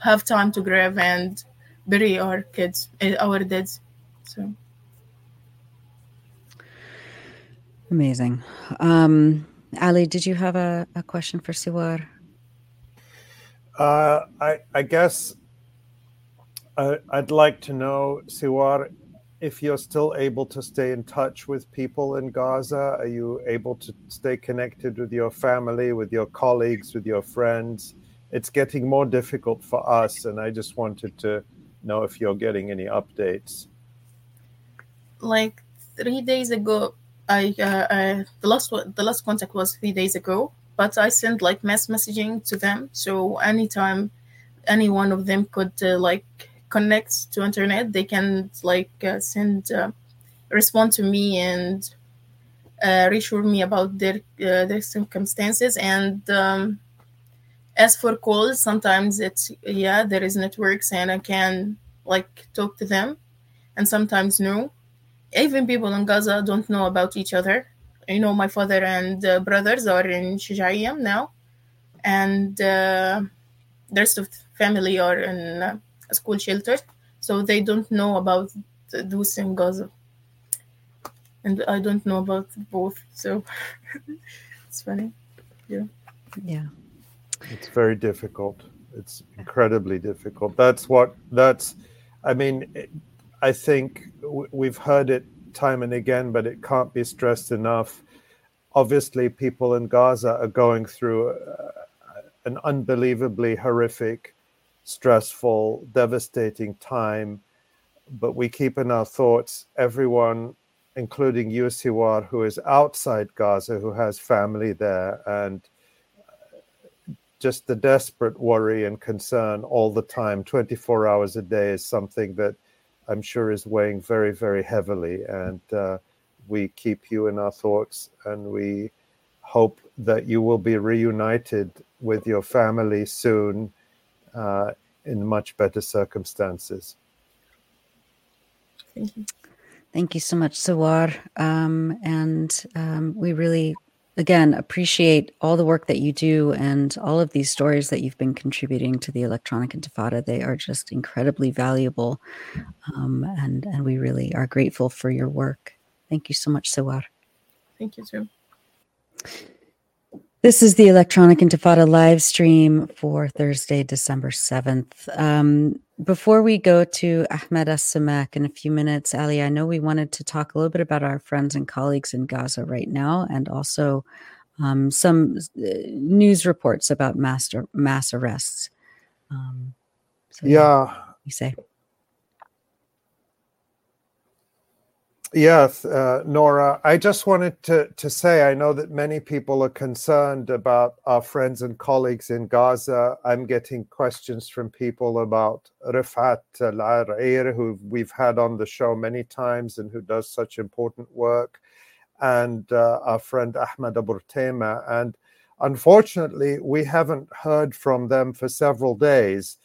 have time to grieve and bury our kids eh, our dead. So Amazing. Um, Ali, did you have a, a question for Sewar? Uh, I, I guess uh, I'd like to know, Sewar, if you're still able to stay in touch with people in Gaza. Are you able to stay connected with your family, with your colleagues, with your friends? It's getting more difficult for us, and I just wanted to know if you're getting any updates. Like three days ago, I, uh, I the last the last contact was three days ago, but I sent like mass messaging to them. So anytime any one of them could uh, like connect to internet, they can like uh, send uh, respond to me and uh, reassure me about their uh, their circumstances. And um, as for calls, sometimes it's yeah there is networks and I can like talk to them, and sometimes no even people in Gaza don't know about each other. You know, my father and uh, brothers are in Shujaiya now, and uh, the rest of the family are in uh, a school shelter, so they don't know about those in Gaza. And I don't know about both, so it's funny. Yeah. Yeah. It's very difficult. It's incredibly difficult. That's what, that's, I mean, I think we've heard it time and again, but it can't be stressed enough. Obviously, people in Gaza are going through uh, an unbelievably horrific, stressful, devastating time. But we keep in our thoughts everyone, including you, Sewar, who is outside Gaza, who has family there, and just the desperate worry and concern all the time, 24 hours a day, is something that I'm sure is weighing very, very heavily. And uh, we keep you in our thoughts and we hope that you will be reunited with your family soon uh, in much better circumstances. Thank you. Thank you so much, Sewar. Um, and um, we really again appreciate all the work that you do and all of these stories that you've been contributing to the electronic intifada. They are just incredibly valuable um, and and we really are grateful for your work. Thank you so much Sewar thank you too. This is the Electronic Intifada live stream for Thursday, December 7th. Um, before we go to Ahmed Alsammak in a few minutes, Ali, I know we wanted to talk a little bit about our friends and colleagues in Gaza right now and also um, some uh, news reports about mass, mass arrests. Um, so yeah. You say. Yes, uh, Nora. I just wanted to, to say I know that many people are concerned about our friends and colleagues in Gaza. I'm getting questions from people about Rifat Al Arair, who we've had on the show many times and who does such important work, and uh, our friend Ahmed Abu Artema. And unfortunately, we haven't heard from them for several days.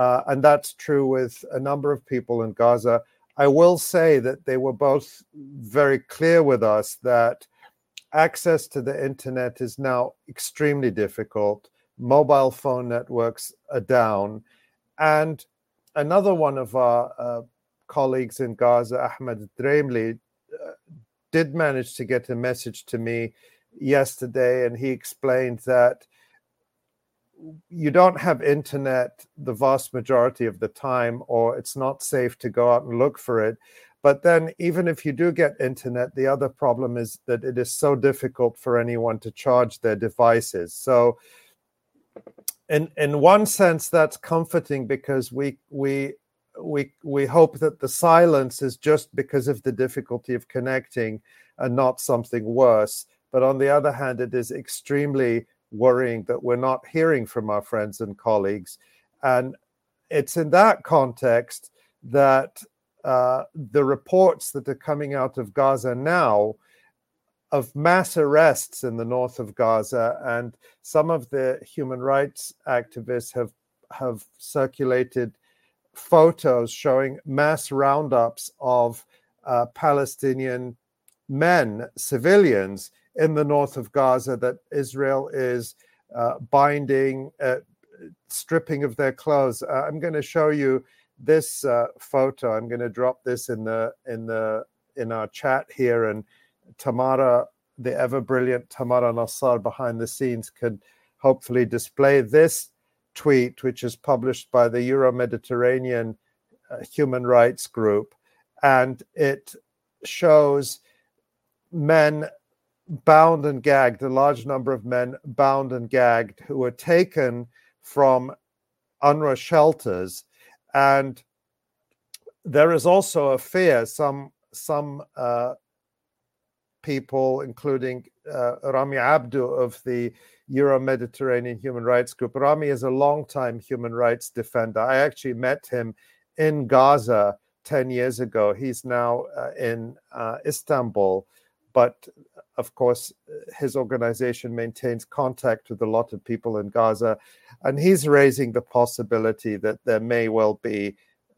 Uh, and that's true with a number of people in Gaza. I will say that they were both very clear with us that access to the internet is now extremely difficult. Mobile phone networks are down. And another one of our uh, colleagues in Gaza, Ahmed Dreimli, uh, did manage to get a message to me yesterday, and he explained that you don't have internet the vast majority of the time, or it's not safe to go out and look for it. But then, even if you do get internet, the other problem is that it is so difficult for anyone to charge their devices. So, in in one sense, that's comforting because we we we we hope that the silence is just because of the difficulty of connecting and not something worse. But on the other hand, it is extremely worrying that we're not hearing from our friends and colleagues. And it's in that context that uh, the reports that are coming out of Gaza now of mass arrests in the north of Gaza, and some of the human rights activists have have circulated photos showing mass roundups of uh, Palestinian men, civilians, in the north of Gaza that Israel is uh, binding, uh, stripping of their clothes. Uh, I'm going to show you this uh, photo. I'm going to drop this in the in the in our chat here, and Tamara, the ever brilliant Tamara Nassar behind the scenes, could hopefully display this tweet, which is published by the Euro Mediterranean uh, Human Rights Group, and it shows men bound and gagged, a large number of men bound and gagged who were taken from UNRWA shelters. And there is also a fear, some, some uh, people, including uh, Rami Abdu of the Euro Mediterranean Human Rights Group. Rami is a long-time human rights defender. I actually met him in Gaza 10 years ago. He's now uh, in uh, Istanbul but of course, his organization maintains contact with a lot of people in Gaza, and he's raising the possibility that there may well be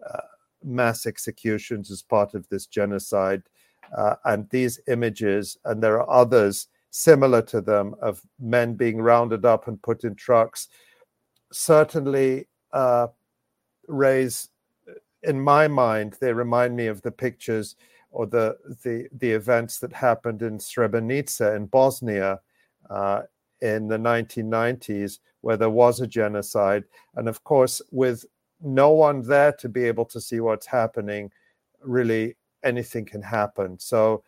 uh, mass executions as part of this genocide. Uh, and these images, and there are others similar to them, of men being rounded up and put in trucks, certainly uh, raise, in my mind, they remind me of the pictures or the the the events that happened in Srebrenica in Bosnia uh, in the 1990s, where there was a genocide, and of course, with no one there to be able to see what's happening, really anything can happen. So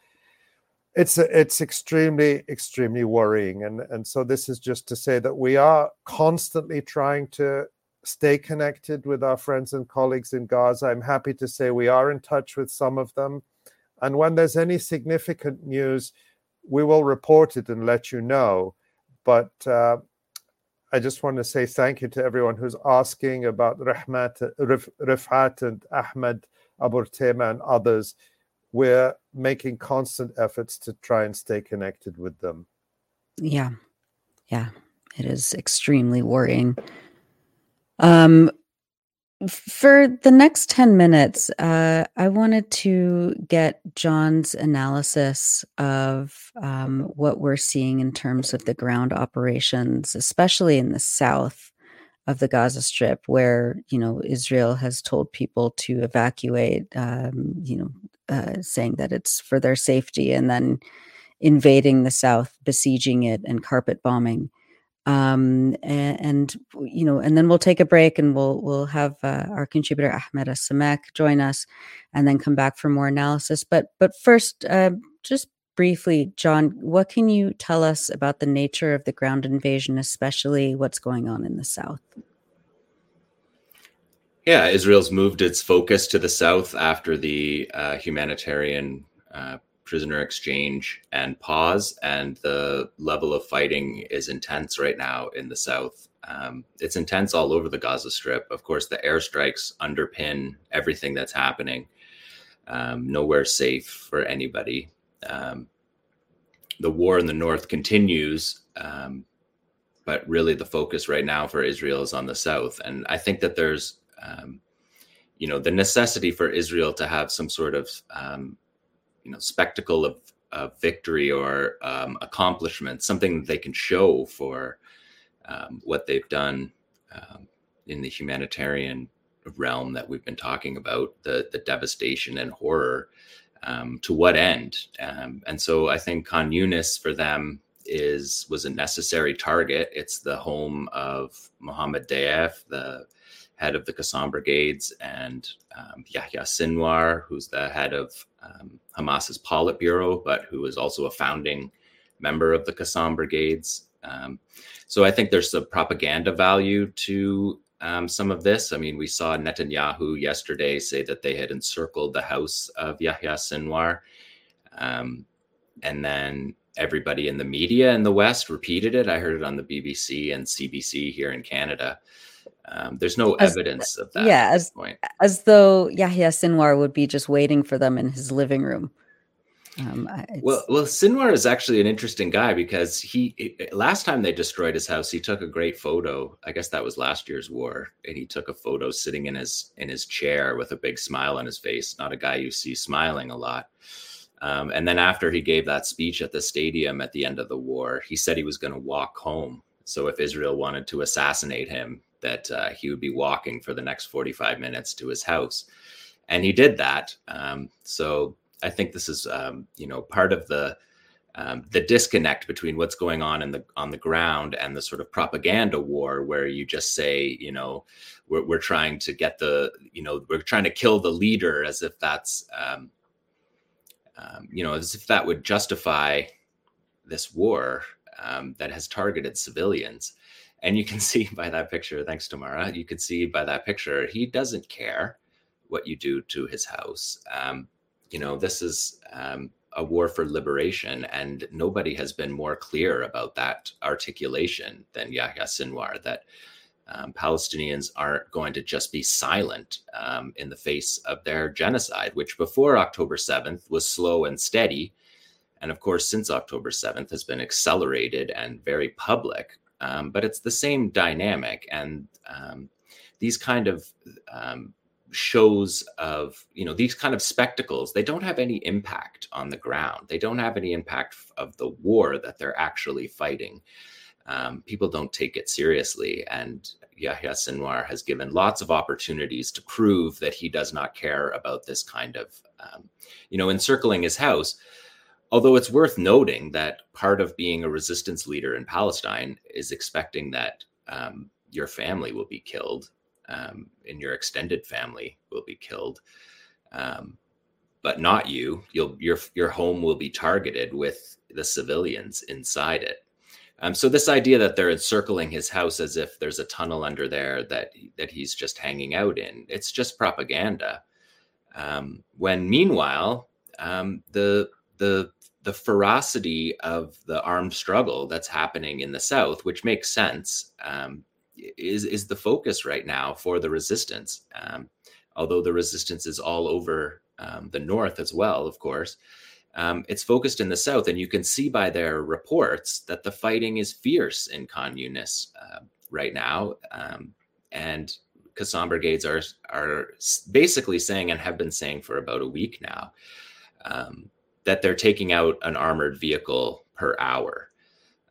it's it's extremely extremely worrying, and and so this is just to say that we are constantly trying to stay connected with our friends and colleagues in Gaza. I'm happy to say we are in touch with some of them. And when there's any significant news, we will report it and let you know. But uh, I just want to say thank you to everyone who's asking about Rahmat, Rif, Refaat and Ahmed Abu Artema and others. We're making constant efforts to try and stay connected with them. Yeah. Yeah. It is extremely worrying. Um, for the next 10 minutes, uh, I wanted to get Jon's analysis of um, what we're seeing in terms of the ground operations, especially in the south of the Gaza Strip, where you know Israel has told people to evacuate, um, you know, uh, saying that it's for their safety, and then invading the south, besieging it, and carpet bombing um, and, and, you know, and then we'll take a break and we'll we'll have uh, our contributor Ahmed Samek join us, and then come back for more analysis. But but first, uh, just briefly, Jon, what can you tell us about the nature of the ground invasion, especially what's going on in the south? Yeah, Israel's moved its focus to the south after the uh, humanitarian uh, prisoner exchange and pause, and the level of fighting is intense right now in the south. Um, it's intense all over the Gaza Strip. Of course, the airstrikes underpin everything that's happening. Um, nowhere safe for anybody. Um, the war in the north continues, um, but really the focus right now for Israel is on the south. And I think that there's, um, you know, the necessity for Israel to have some sort of um, you know spectacle of, victory or um, accomplishment, something that they can show for um, what they've done um, in the humanitarian realm that we've been talking about, the the devastation and horror. Um, to what end? Um, and so I think Khan Yunis for them is was a necessary target. It's the home of Mohammed Deif, the head of the Qassam Brigades, and um, Yahya Sinwar, who's the head of um, Hamas's Politburo, but who is also a founding member of the Qassam Brigades. Um, so I think there's a propaganda value to um, some of this. I mean, we saw Netanyahu yesterday say that they had encircled the house of Yahya Sinwar. Um, and then everybody in the media in the West repeated it. I heard it on the BBC and CBC here in Canada. Um, there's no as, evidence of that. Yeah, as, as though Yahya Sinwar would be just waiting for them in his living room. Um, well, well, Sinwar is actually an interesting guy because he last time they destroyed his house, he took a great photo. I guess that was last year's war, and he took a photo sitting in his in his chair with a big smile on his face. Not a guy you see smiling a lot. Um, and then after he gave that speech at the stadium at the end of the war, he said he was going to walk home. So if Israel wanted to assassinate him, that uh, he would be walking for the next 45 minutes to his house. And he did that. Um, so I think this is, um, you know, part of the um, the disconnect between what's going on in the on the ground and the sort of propaganda war, where you just say, you know, we're, we're trying to get the, you know, we're trying to kill the leader, as if that's, um, um, you know, as if that would justify this war um, that has targeted civilians. And you can see by that picture, thanks to Mara, you can see by that picture, he doesn't care what you do to his house. Um, you know, this is um, a war for liberation, and nobody has been more clear about that articulation than Yahya Sinwar that um, Palestinians aren't going to just be silent um, in the face of their genocide, which before October 7th was slow and steady. And of course, since October 7th has been accelerated and very public um, but it's the same dynamic and um, these kind of um, shows of you know these kind of spectacles they don't have any impact on the ground. They don't have any impact of the war that they're actually fighting. Um, people don't take it seriously and yahya sinwar has given lots of opportunities to prove that he does not care about this kind of um, you know encircling his house Although it's worth noting that part of being a resistance leader in Palestine is expecting that um, your family will be killed um, and your extended family will be killed, um, but not you. You'll your your home will be targeted with the civilians inside it. Um, so this idea that they're encircling his house as if there's a tunnel under there that that he's just hanging out in, it's just propaganda. Um, when meanwhile, um, the the the ferocity of the armed struggle that's happening in the South, which makes sense, um, is is the focus right now for the resistance. Um, although the resistance is all over um, the North as well, of course, um, it's focused in the South, and you can see by their reports that the fighting is fierce in Yunis uh, right now, um, and Qassam brigades are are basically saying and have been saying for about a week now um, that they're taking out an armored vehicle per hour,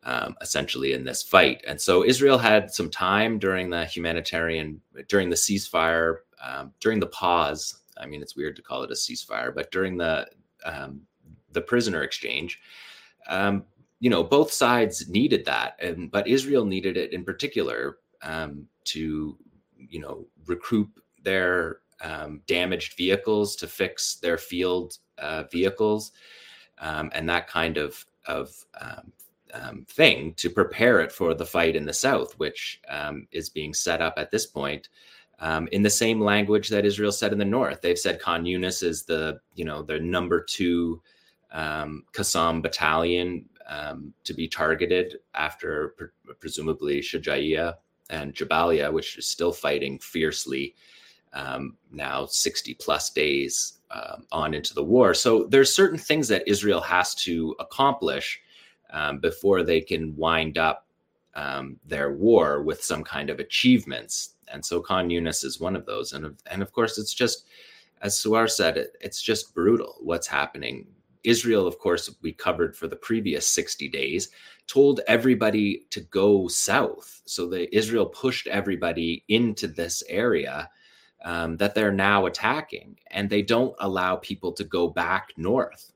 um, essentially in this fight. And so Israel had some time during the humanitarian, during the ceasefire, um, during the pause. I mean, it's weird to call it a ceasefire, but during the um, the prisoner exchange, um, you know, both sides needed that, and but Israel needed it in particular um, to, you know, recoup their um, damaged vehicles to fix their field uh, vehicles um, and that kind of of um, um, thing to prepare it for the fight in the south, which um, is being set up at this point um, in the same language that Israel said in the north. They've said Khan Yunis is the you know the number two Qassam battalion to be targeted after pre- presumably Shujaiya and Jabalia, which is still fighting fiercely um, now 60 plus days um, on into the war. So there's certain things that Israel has to accomplish um, before they can wind up um, their war with some kind of achievements. And so Khan Yunis is one of those. And, and of course, it's just, as Sewar said, it, it's just brutal what's happening. Israel, of course, we covered for the previous 60 days, told everybody to go south. So the Israel pushed everybody into this area um, that they're now attacking, and they don't allow people to go back north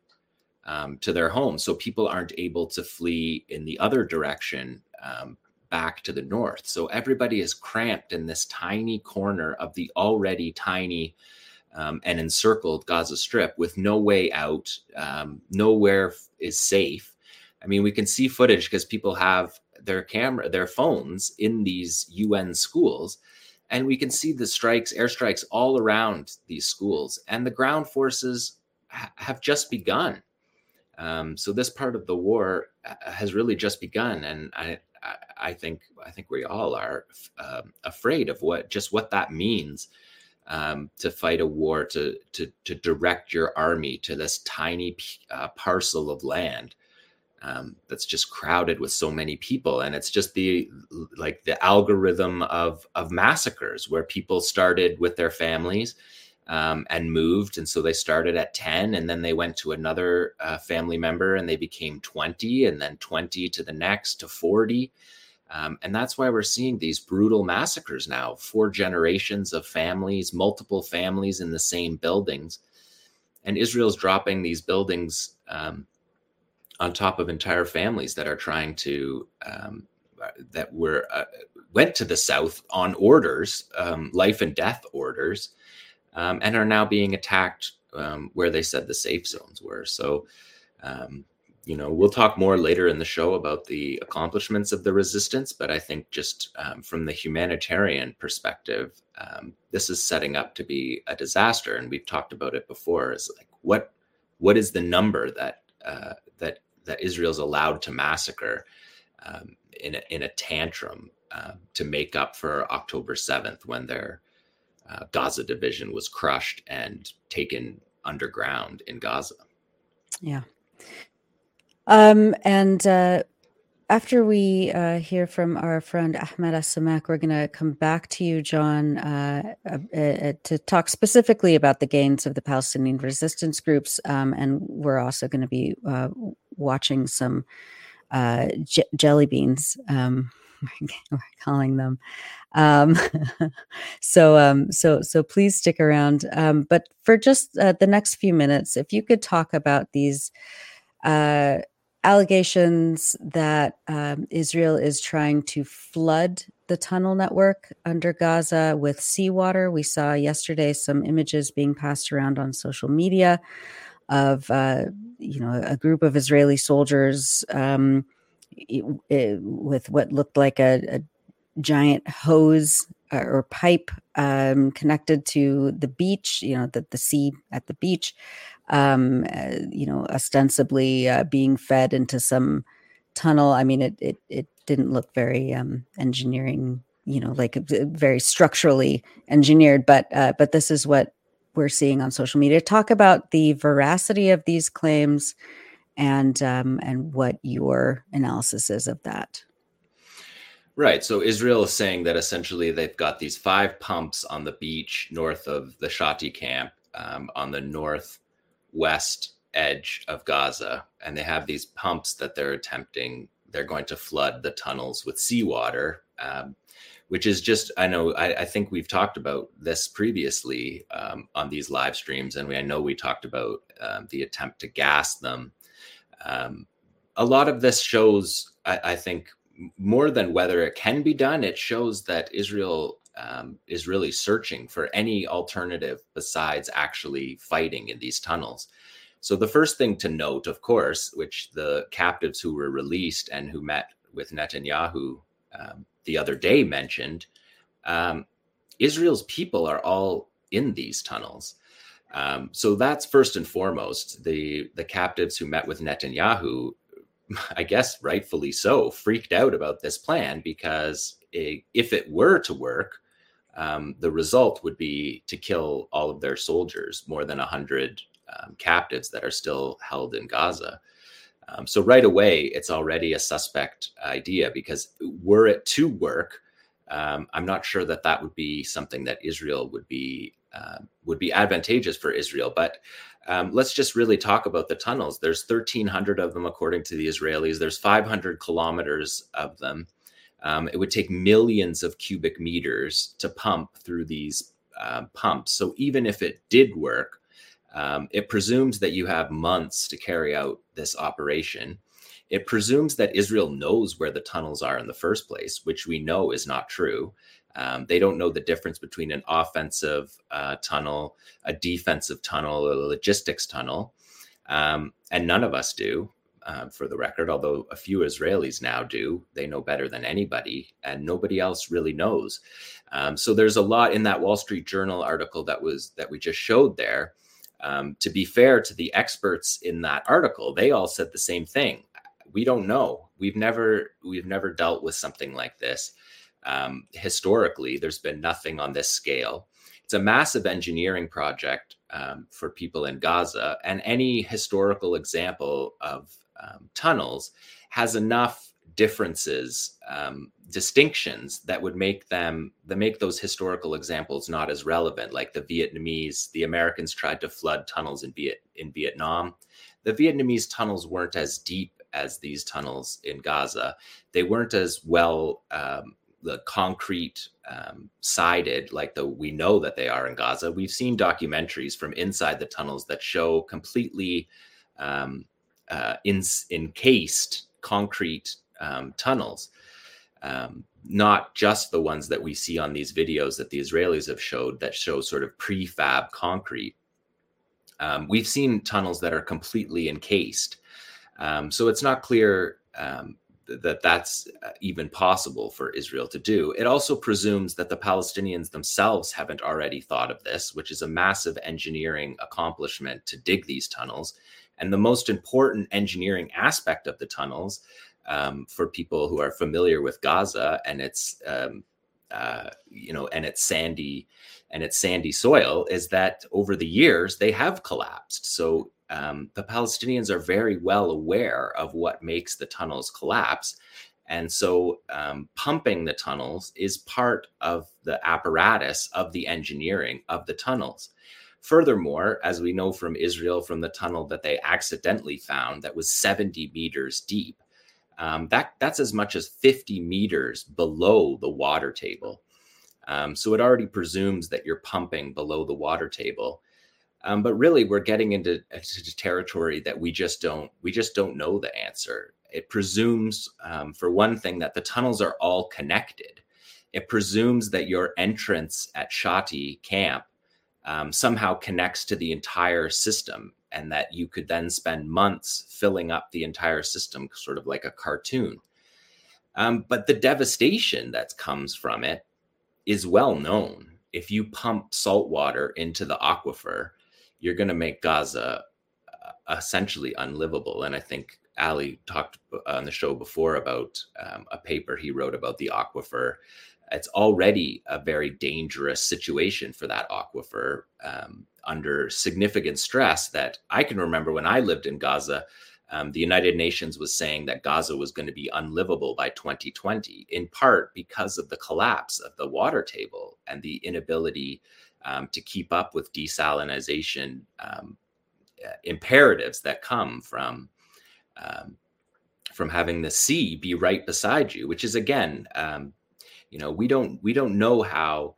um, to their homes. So people aren't able to flee in the other direction um, back to the north. So everybody is cramped in this tiny corner of the already tiny um, and encircled Gaza Strip with no way out. Um, nowhere is safe. I mean, we can see footage because people have their camera, their phones in these UN schools, and we can see the strikes, airstrikes all around these schools, and the ground forces ha- have just begun. Um, so this part of the war uh, has really just begun, and I, I, think I think we all are uh, afraid of what just what that means um, to fight a war to to to direct your army to this tiny uh, parcel of land um, that's just crowded with so many people, and it's just the like the algorithm of of massacres where people started with their families um, and moved. And so they started at 10 and then they went to another uh, family member and they became 20 and then 20 to the next to 40. Um, and that's why we're seeing these brutal massacres now four generations of families, multiple families in the same buildings. And Israel's dropping these buildings um, on top of entire families that are trying to, um, that were, uh, went to the south on orders, um, life and death orders, um, and are now being attacked um, where they said the safe zones were. So, um, you know, we'll talk more later in the show about the accomplishments of the resistance, but I think just um, from the humanitarian perspective, this is setting up to be a disaster. And we've talked about it before. Is like what what is the number that uh, that that Israel's allowed to massacre um, in a, in a tantrum uh, to make up for October seventh when they're uh, Gaza division was crushed and taken underground in Gaza. Yeah. Um, and uh, after we uh, hear from our friend Ahmed Alsammak, we're going to come back to you, Jon, uh, uh, uh, to talk specifically about the gains of the Palestinian resistance groups. Um, and we're also going to be uh, watching some j- jelly beans. Um, we're calling them um, so, um, so, so please stick around. Um, but for just uh, the next few minutes, if you could talk about these uh, allegations that um, Israel is trying to flood the tunnel network under Gaza with seawater. We saw yesterday some images being passed around on social media of, uh, you know, a group of Israeli soldiers um, with what looked like a, a giant hose uh, or pipe um, connected to the beach, you know, the, the sea at the beach, um, uh, you know, ostensibly uh, being fed into some tunnel. I mean, it it, it didn't look very um, engineering, you know, like very structurally engineered, but uh, but this is what we're seeing on social media. Talk about the veracity of these claims and um, and what your analysis is of that. Right. So Israel is saying that essentially they've got these five pumps on the beach north of the Shati camp um, on the northwest edge of Gaza. And they have these pumps that they're attempting, they're going to flood the tunnels with seawater, um, which is just, I know, I, I, think we've talked about this previously um, on these live streams. And we, I know we talked about um, the attempt to gas them. Um, a lot of this shows, I, I think, more than whether it can be done, it shows that Israel um, is really searching for any alternative besides actually fighting in these tunnels. So, the first thing to note, of course, which the captives who were released and who met with Netanyahu um, the other day mentioned, um, Israel's people are all in these tunnels. Um, so that's first and foremost. The the captives who met with Netanyahu, I guess rightfully so, freaked out about this plan because it, if it were to work, um, the result would be to kill all of their soldiers, more than 100 um, captives that are still held in Gaza. Um, so right away, it's already a suspect idea because were it to work, um, I'm not sure that that would be something that Israel would be uh, would be advantageous for Israel. But um, let's just really talk about the tunnels. There's 1,300 of them according to the Israelis. There's 500 kilometers of them. Um, it would take millions of cubic meters to pump through these uh, pumps. So even if it did work, um, it presumes that you have months to carry out this operation. It presumes that Israel knows where the tunnels are in the first place, which we know is not true. Um, they don't know the difference between an offensive uh, tunnel, a defensive tunnel, a logistics tunnel. Um, and none of us do, uh, for the record, although a few Israelis now do. They know better than anybody, and nobody else really knows. Um, so there's a lot in that Wall Street Journal article that was that we just showed there. Um, to be fair to the experts in that article, they all said the same thing we don't know. We've never we've never dealt with something like this. Um, historically, there's been nothing on this scale. It's a massive engineering project um, for people in Gaza, and any historical example of um, tunnels has enough differences, um, distinctions that would make them that make those historical examples not as relevant. Like the Vietnamese, the Americans tried to flood tunnels in Viet in Vietnam. The Vietnamese tunnels weren't as deep as these tunnels in Gaza. They weren't as well um, the concrete um, sided like the we know that they are in Gaza. We've seen documentaries from inside the tunnels that show completely um, uh, in, encased concrete um, tunnels. Um, not just the ones that we see on these videos that the Israelis have showed that show sort of prefab concrete. Um, we've seen tunnels that are completely encased um, so it's not clear um, that that's uh, even possible for Israel to do. It also presumes that the Palestinians themselves haven't already thought of this, which is a massive engineering accomplishment to dig these tunnels. And the most important engineering aspect of the tunnels um, for people who are familiar with Gaza and its, um, uh, you know, and its sandy and its sandy soil is that over the years they have collapsed. So um, the Palestinians are very well aware of what makes the tunnels collapse. And so um, pumping the tunnels is part of the apparatus of the engineering of the tunnels. Furthermore, as we know from Israel, from the tunnel that they accidentally found that was 70 meters deep, um, that, that's as much as 50 meters below the water table. Um, so it already presumes that you're pumping below the water table. Um, but really, we're getting into, into, territory that we just don't we just don't know the answer. It presumes, um, for one thing, that the tunnels are all connected. It presumes that your entrance at Shati camp um, somehow connects to the entire system, and that you could then spend months filling up the entire system, sort of like a cartoon. Um, but the devastation that comes from it is well known. If you pump salt water into the aquifer, you're going to make Gaza uh, essentially unlivable. And I think Ali talked on the show before about um, a paper he wrote about the aquifer. It's already a very dangerous situation for that aquifer um, under significant stress that I can remember when I lived in Gaza. Um, the United Nations was saying that Gaza was going to be unlivable by 2020, in part because of the collapse of the water table and the inability um, to keep up with desalination um, uh, imperatives that come from um, from having the sea be right beside you, which is again, um, you know, we don't we don't know how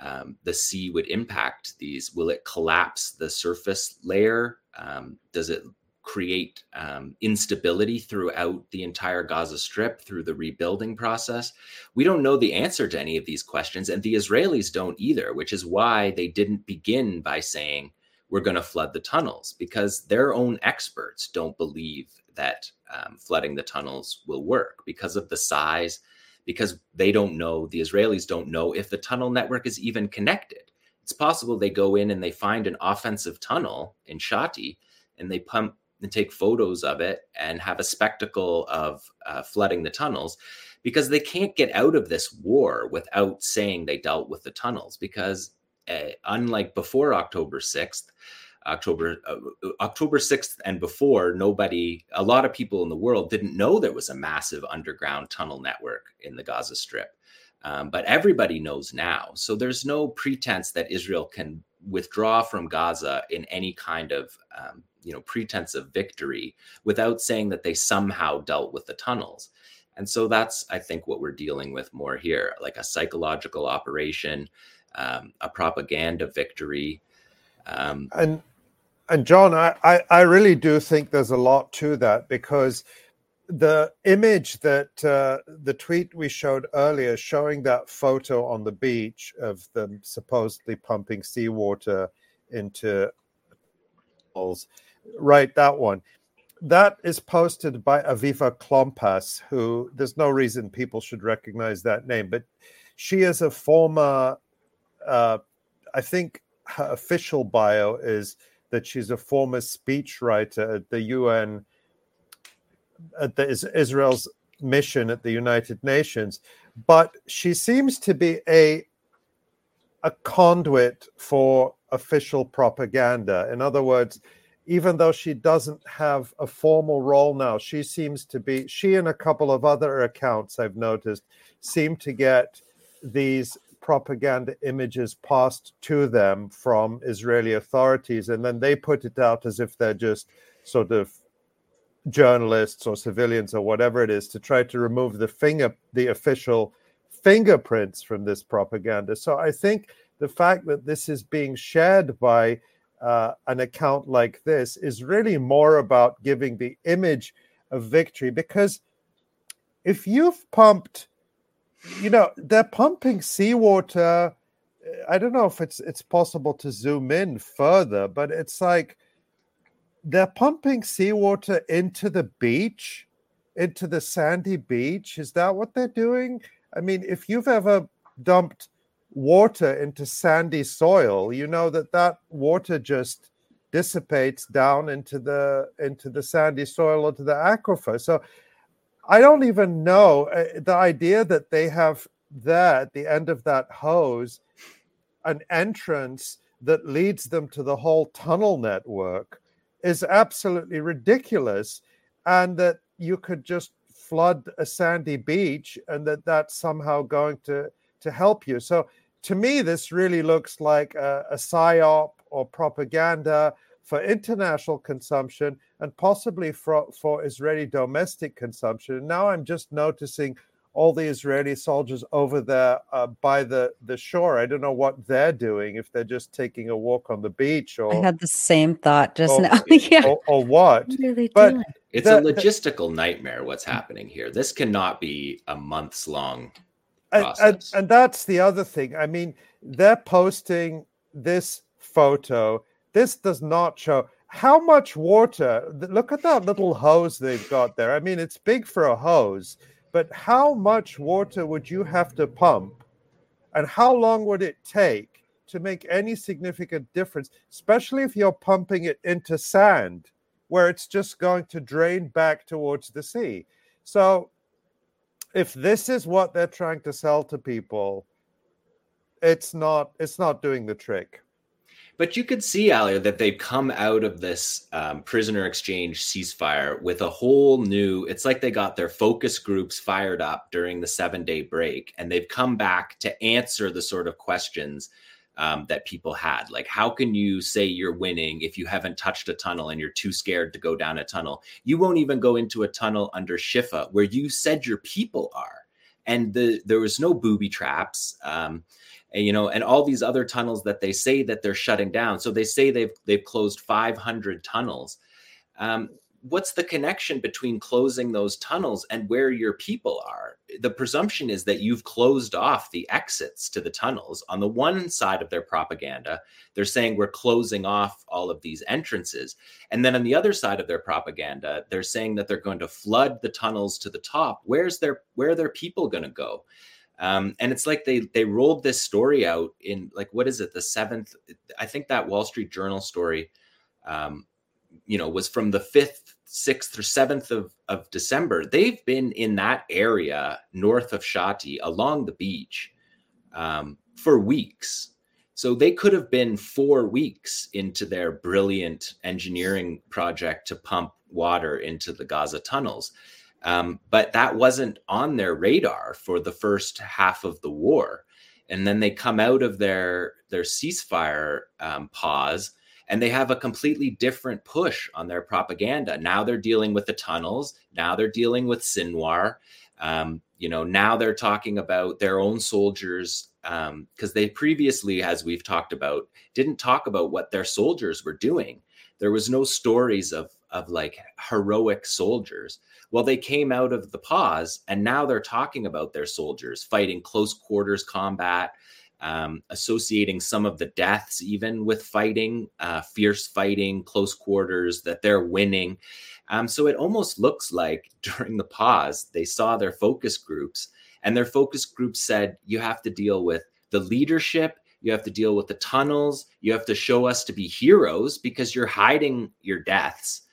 um, the sea would impact these. Will it collapse the surface layer? Um, does it create um, instability throughout the entire Gaza Strip through the rebuilding process? We don't know the answer to any of these questions, and the Israelis don't either, which is why they didn't begin by saying, we're going to flood the tunnels, because their own experts don't believe that um, flooding the tunnels will work because of the size, because they don't know, the Israelis don't know if the tunnel network is even connected. it's possible they go in and they find an offensive tunnel in Shati and they pump and take photos of it and have a spectacle of uh, flooding the tunnels because they can't get out of this war without saying they dealt with the tunnels because uh, unlike before October 6th October uh, October 6th and before nobody a lot of people in the world didn't know there was a massive underground tunnel network in the Gaza Strip. Um, but everybody knows now. So there's no pretense that Israel can withdraw from Gaza in any kind of um, you know pretense of victory without saying that they somehow dealt with the tunnels. And so that's i think what we're dealing with more here like a psychological operation um, a propaganda victory. Um, and and Jon I, I i really do think there's a lot to that because the image that uh, the tweet we showed earlier showing that photo on the beach of them supposedly pumping seawater into holes right that one. That is posted by Aviva Klompas, who there's no reason people should recognize that name, but she is a former, uh, I think her official bio is that she's a former speechwriter at the UN, at the Israel's mission at the United Nations, but she seems to be a a conduit for official propaganda. In other words, even though she doesn't have a formal role now, she seems to be, she and a couple of other accounts I've noticed seem to get these propaganda images passed to them from Israeli authorities, and then they put it out as if they're just sort of journalists or civilians or whatever it is to try to remove the finger, the official fingerprints from this propaganda. So I think the fact that this is being shared by uh, an account like this is really more about giving the image of victory because if you've pumped you know they're pumping seawater. I don't know if it's it's possible to zoom in further but it's like they're pumping seawater into the beach into the sandy beach. Is that what they're doing? I mean if you've ever dumped water into sandy soil, you know that that water just dissipates down into the into the sandy soil or to the aquifer. So I don't even know uh, the idea that they have there at the end of that hose an entrance that leads them to the whole tunnel network is absolutely ridiculous and that you could just flood a sandy beach and that that's somehow going to to help you. So to me, this really looks like a, a psyop or propaganda for international consumption and possibly for, for Israeli domestic consumption. now I'm just noticing all the Israeli soldiers over there uh, by the, the shore. I don't know what they're doing, if they're just taking a walk on the beach or. I had the same thought just or, now. yeah. Or, or what? what but doing? It's the, a logistical the, nightmare what's happening here. This cannot be a months long and, and, and that's the other thing. I mean, they're posting this photo. This does not show how much water. Look at that little hose they've got there. I mean, it's big for a hose, but how much water would you have to pump? And how long would it take to make any significant difference, especially if you're pumping it into sand where it's just going to drain back towards the sea? So if this is what they're trying to sell to people, it's not it's not doing the trick. But you could see, Alia, that they've come out of this um, prisoner exchange ceasefire with a whole new. It's like they got their focus groups fired up during the seven day break, and they've come back to answer the sort of questions um, that people had. Like, how can you say you're winning if you haven't touched a tunnel and you're too scared to go down a tunnel? You won't even go into a tunnel under Shifa where you said your people are. And the, there was no booby traps. Um, you know, and all these other tunnels that they say that they're shutting down. So they say they've they've closed 500 tunnels. Um, what's the connection between closing those tunnels and where your people are? The presumption is that you've closed off the exits to the tunnels. On the one side of their propaganda, they're saying we're closing off all of these entrances. And then on the other side of their propaganda, they're saying that they're going to flood the tunnels to the top. Where's their where are their people going to go? Um, and it's like they they rolled this story out in like what is it the seventh? I think that Wall Street Journal story, um, you know, was from the fifth, sixth, or seventh of of December. They've been in that area north of Shati along the beach um, for weeks. So they could have been four weeks into their brilliant engineering project to pump water into the Gaza tunnels. Um, but that wasn't on their radar for the first half of the war. And then they come out of their their ceasefire um, pause, and they have a completely different push on their propaganda. Now they're dealing with the tunnels. Now they're dealing with Sinwar. Um, you know, now they're talking about their own soldiers because um, they previously, as we've talked about, didn't talk about what their soldiers were doing. There was no stories of of like heroic soldiers. Well, they came out of the pause and now they're talking about their soldiers fighting close quarters combat, um, associating some of the deaths even with fighting, uh, fierce fighting, close quarters, that they're winning. Um, so it almost looks like during the pause, they saw their focus groups, and their focus groups said, you have to deal with the leadership. You have to deal with the tunnels. You have to show us to be heroes because you're hiding your deaths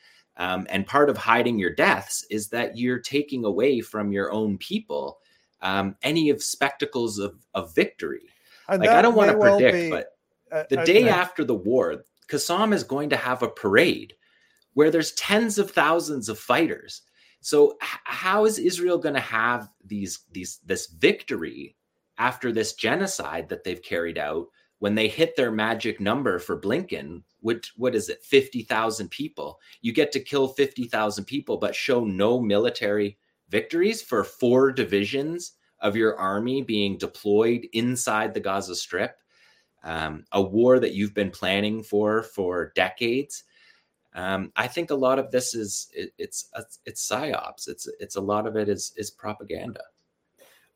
um, and part of hiding your deaths is that you're taking away from your own people um, any of spectacles of, of victory. And like I don't want to predict, be, but uh, the day uh, after the war, Qassam is going to have a parade where there's tens of thousands of fighters. So h- how is Israel going to have these these this victory after this genocide that they've carried out when they hit their magic number for Blinken, what is it, 50,000 people? You get to kill 50,000 people, but show no military victories for four divisions of your army being deployed inside the Gaza Strip, um, a war that you've been planning for for decades. Um, I think a lot of this is it, it's it's psyops. It's it's a lot of it is is propaganda.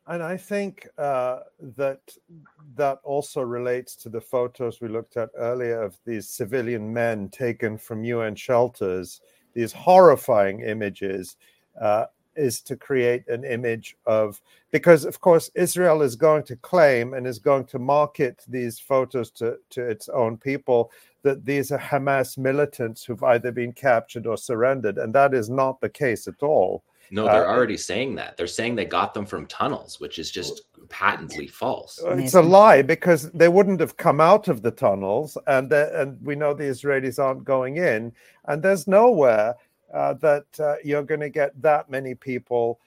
And I think uh, that that also relates to the photos we looked at earlier of these civilian men taken from UN shelters, these horrifying images, uh, is to create an image of, because of course Israel is going to claim and is going to market these photos to, to its own people that these are Hamas militants who've either been captured or surrendered. And that is not the case at all. No, they're uh, already saying that. They're saying they got them from tunnels, which is just patently false. It's a lie because they wouldn't have come out of the tunnels, and and we know the Israelis aren't going in, and there's nowhere uh, that uh, you're going to get that many people,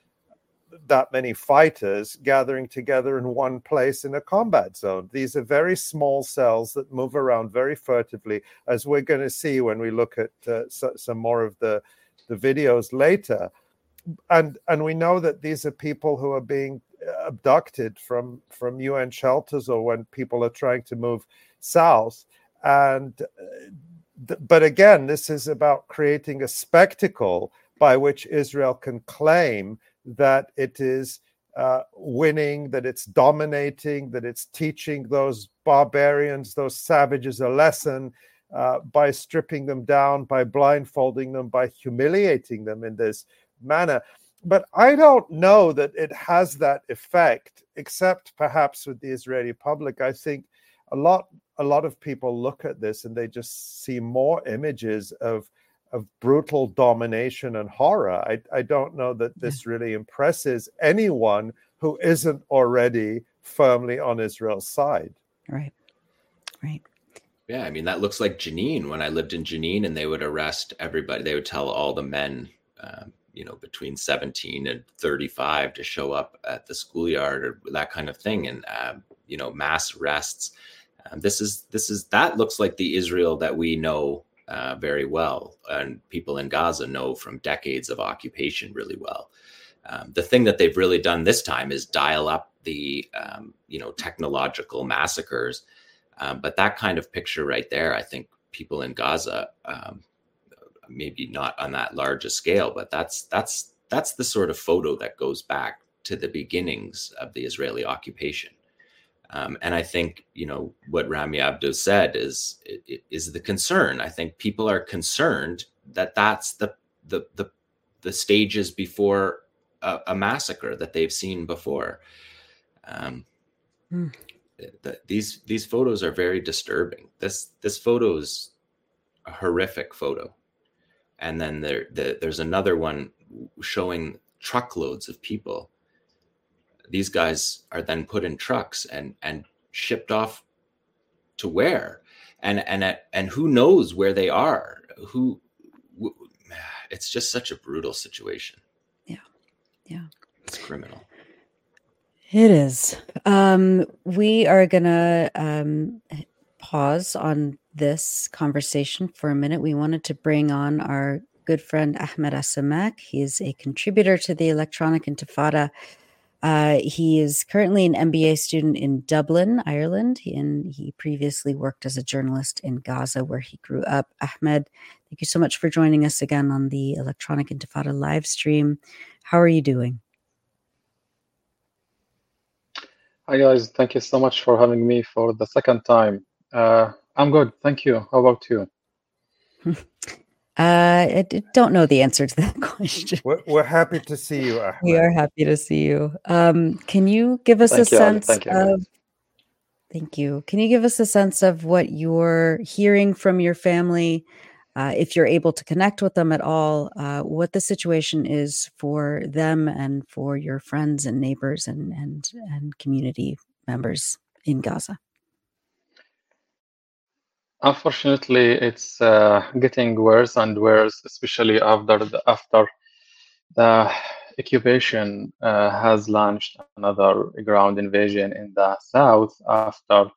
that many fighters gathering together in one place in a combat zone. These are very small cells that move around very furtively, as we're going to see when we look at uh, so, some more of the the videos later and and we know that these are people who are being abducted from from UN shelters or when people are trying to move south. And uh, but again this is about creating a spectacle by which Israel can claim that it is uh, winning, that it's dominating, that it's teaching those barbarians, those savages a lesson uh, by stripping them down, by blindfolding them, by humiliating them in this manner. But I don't know that it has that effect, except perhaps with the Israeli public. I think a lot a lot of people look at this and they just see more images of of brutal domination and horror. I, I don't know that this really impresses anyone who isn't already firmly on Israel's side. Right. Right. Yeah, I mean that looks like Jenin. When I lived in Jenin, and they would arrest everybody. They would tell all the men, um, you know between 17 and 35 to show up at the schoolyard or that kind of thing and um, you know mass arrests. Um, this is this is that looks like the israel that we know uh, very well and people in gaza know from decades of occupation really well. Um, the thing that they've really done this time is dial up the um, you know technological massacres. Um, but that kind of picture right there i think people in gaza maybe not on that large a scale, but that's that's that's the sort of photo that goes back to the beginnings of the Israeli occupation. Um, and I think you know what Rami Abdo said is is the concern. I think people are concerned that that's the the the, the stages before a, a massacre that they've seen before. Um, mm. the, these these photos are very disturbing. This this photo is a horrific photo, and then there the, there's another one showing truckloads of people. These guys are then put in trucks and and shipped off to where, and and at, and who knows where they are? Who? It's just such a brutal situation. Yeah, yeah, it's criminal. It is. Um, we are going to um, pause on this conversation for a minute. We wanted to bring on our good friend Ahmed Alsammak. He is a contributor to the Electronic Intifada. Uh, he is currently an MBA student in Dublin, Ireland, and he previously worked as a journalist in Gaza, where he grew up. Ahmed, thank you so much for joining us again on the Electronic Intifada live stream. How are you doing? Hi guys, thank you so much for having me for the second time. Uh, I'm good, thank you. How about you? uh, I don't know the answer to that question. We're, we're happy to see you. Ahmed. We are happy to see you. Um, can you give us thank a you, sense thank you. of? Thank you. Can you give us a sense of what you're hearing from your family? uh, if you're able to connect with them at all, uh, what the situation is for them and for your friends and neighbors and and and community members in Gaza. Unfortunately, it's uh, getting worse and worse, especially after the, after the occupation uh, has launched another ground invasion in the south after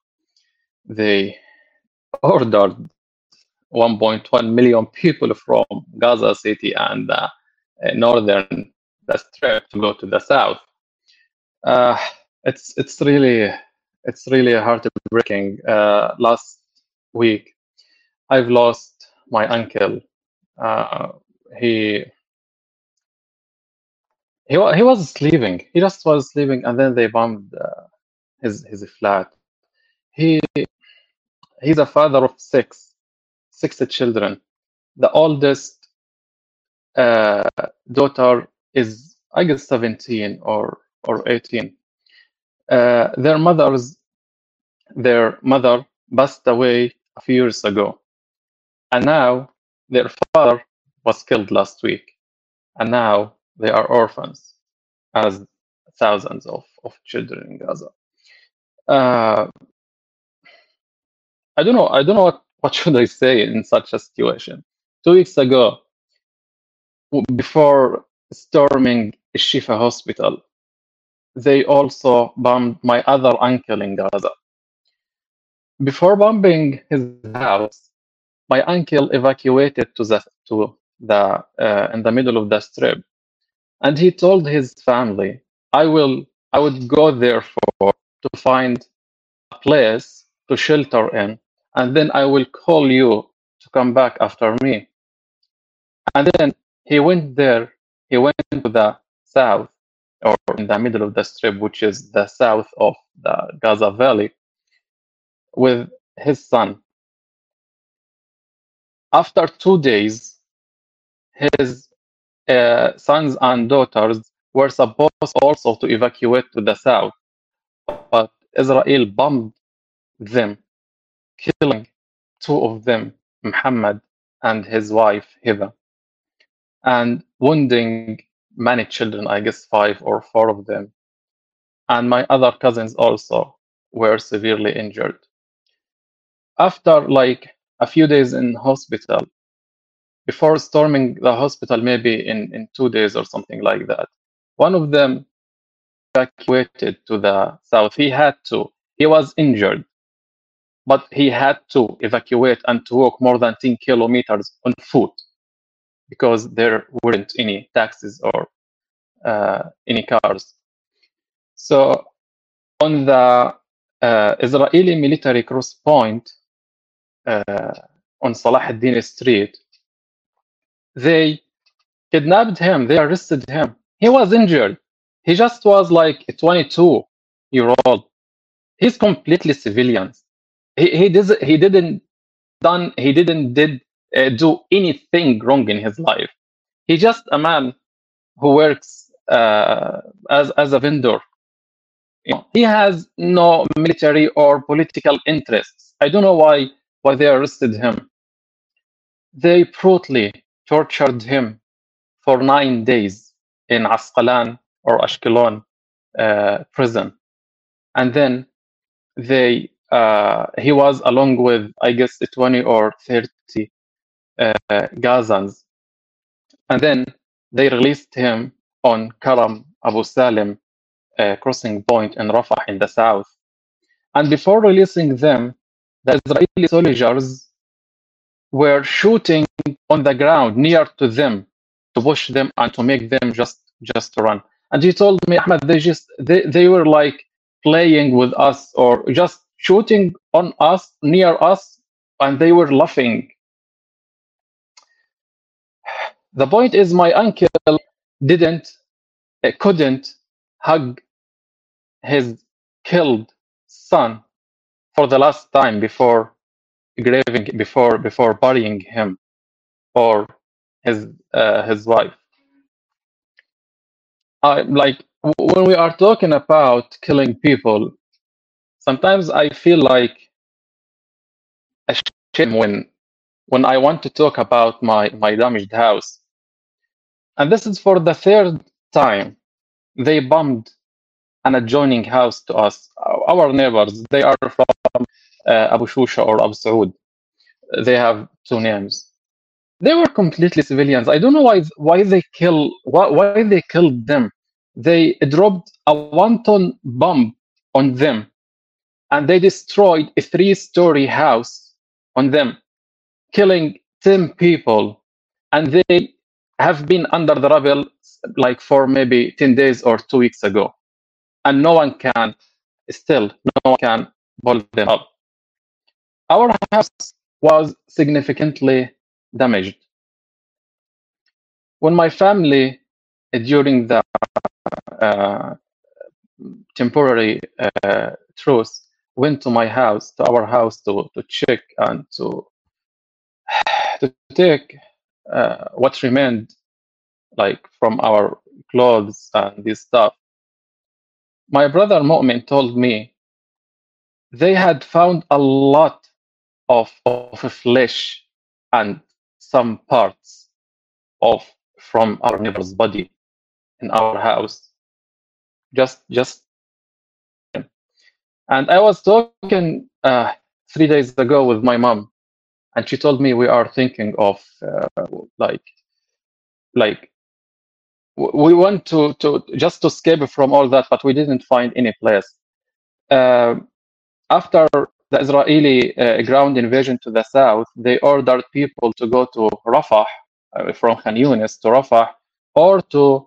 they ordered 1.1 million people from Gaza City and uh, northern the strip to go to the south. Uh, it's it's really it's really heartbreaking. Uh, last week, I've lost my uncle. Uh, he he he was sleeping. He just was sleeping, and then they bombed uh, his his flat. He he's a father of six six children. The oldest uh, daughter is, I guess, 17 or or 18. Uh, their mothers, their mother passed away a few years ago, and now their father was killed last week, and now they are orphans, as thousands of, of children in Gaza. Uh, I don't know. I don't know what what should I say in such a situation? Two weeks ago, before storming Shifa Hospital, they also bombed my other uncle in Gaza. Before bombing his house, my uncle evacuated to the to the uh, in the middle of the strip, and he told his family, "I will I would go there for to find a place to shelter in and then I will call you to come back after me. And then he went there, he went to the south or in the middle of the strip, which is the south of the Gaza Valley, with his son. After two days, his uh, sons and daughters were supposed also to evacuate to the south, but Israel bombed them killing two of them, Muhammad and his wife, Hiba, and wounding many children, I guess five or four of them. And my other cousins also were severely injured. After like a few days in hospital, before storming the hospital, maybe in, in two days or something like that, one of them evacuated to the south. He had to. He was injured but he had to evacuate and to walk more than 10 kilometers on foot because there weren't any taxis or uh, any cars. So on the uh, Israeli military cross point on Salah ad-Din Street, they kidnapped him. They arrested him. He was injured. He just was like a 22 year old. He's completely civilian he he does he didn't done he didn't did uh, do anything wrong in his life. He's just a man who works uh, as as a vendor You know, he has no military or political interests. I don't know why why they arrested him. They brutally tortured him for nine days in Asqalan or Ashkelon uh, prison, and then they uh, he was along with I guess 20 or 30 uh, Gazans, and then they released him on Karam Abu Salim uh, crossing point in Rafah in the south. And before releasing them, the Israeli soldiers were shooting on the ground near to them to push them and to make them just just run. And he told me, Ahmed, they just they, they were like playing with us or just shooting on us near us and they were laughing. The point is my uncle didn't couldn't hug his killed son for the last time before graving before before burying him or his uh, his wife. I, like when we are talking about killing people sometimes i feel like a shame when when i want to talk about my my damaged house. And this is for the third time they bombed an adjoining house to us. Our neighbors, they are from uh, Abu Shusha or Abu Saud. They have two names. They were completely civilians. I don't know why why they kill why, why they killed them. They dropped a one-ton bomb on them, and they destroyed a three-story house on them, killing ten people. And they have been under the rubble like for maybe 10 days or two weeks ago and no one can still no one can pull them up. Our house was significantly damaged. When my family during the uh, temporary uh, truce went to my house to our house to, to check and to to take uh, what remained like from our clothes and this stuff my brother Mu'min told me they had found a lot of, of flesh and some parts of from our neighbor's body in our house. Just just and i was talking uh, three days ago with my mom and she told me we are thinking of uh, like like we want to to just to escape from all that, but we didn't find any place. Uh, after the Israeli uh, ground invasion to the south, they ordered people to go to Rafah uh, from Khan Yunis to Rafah or to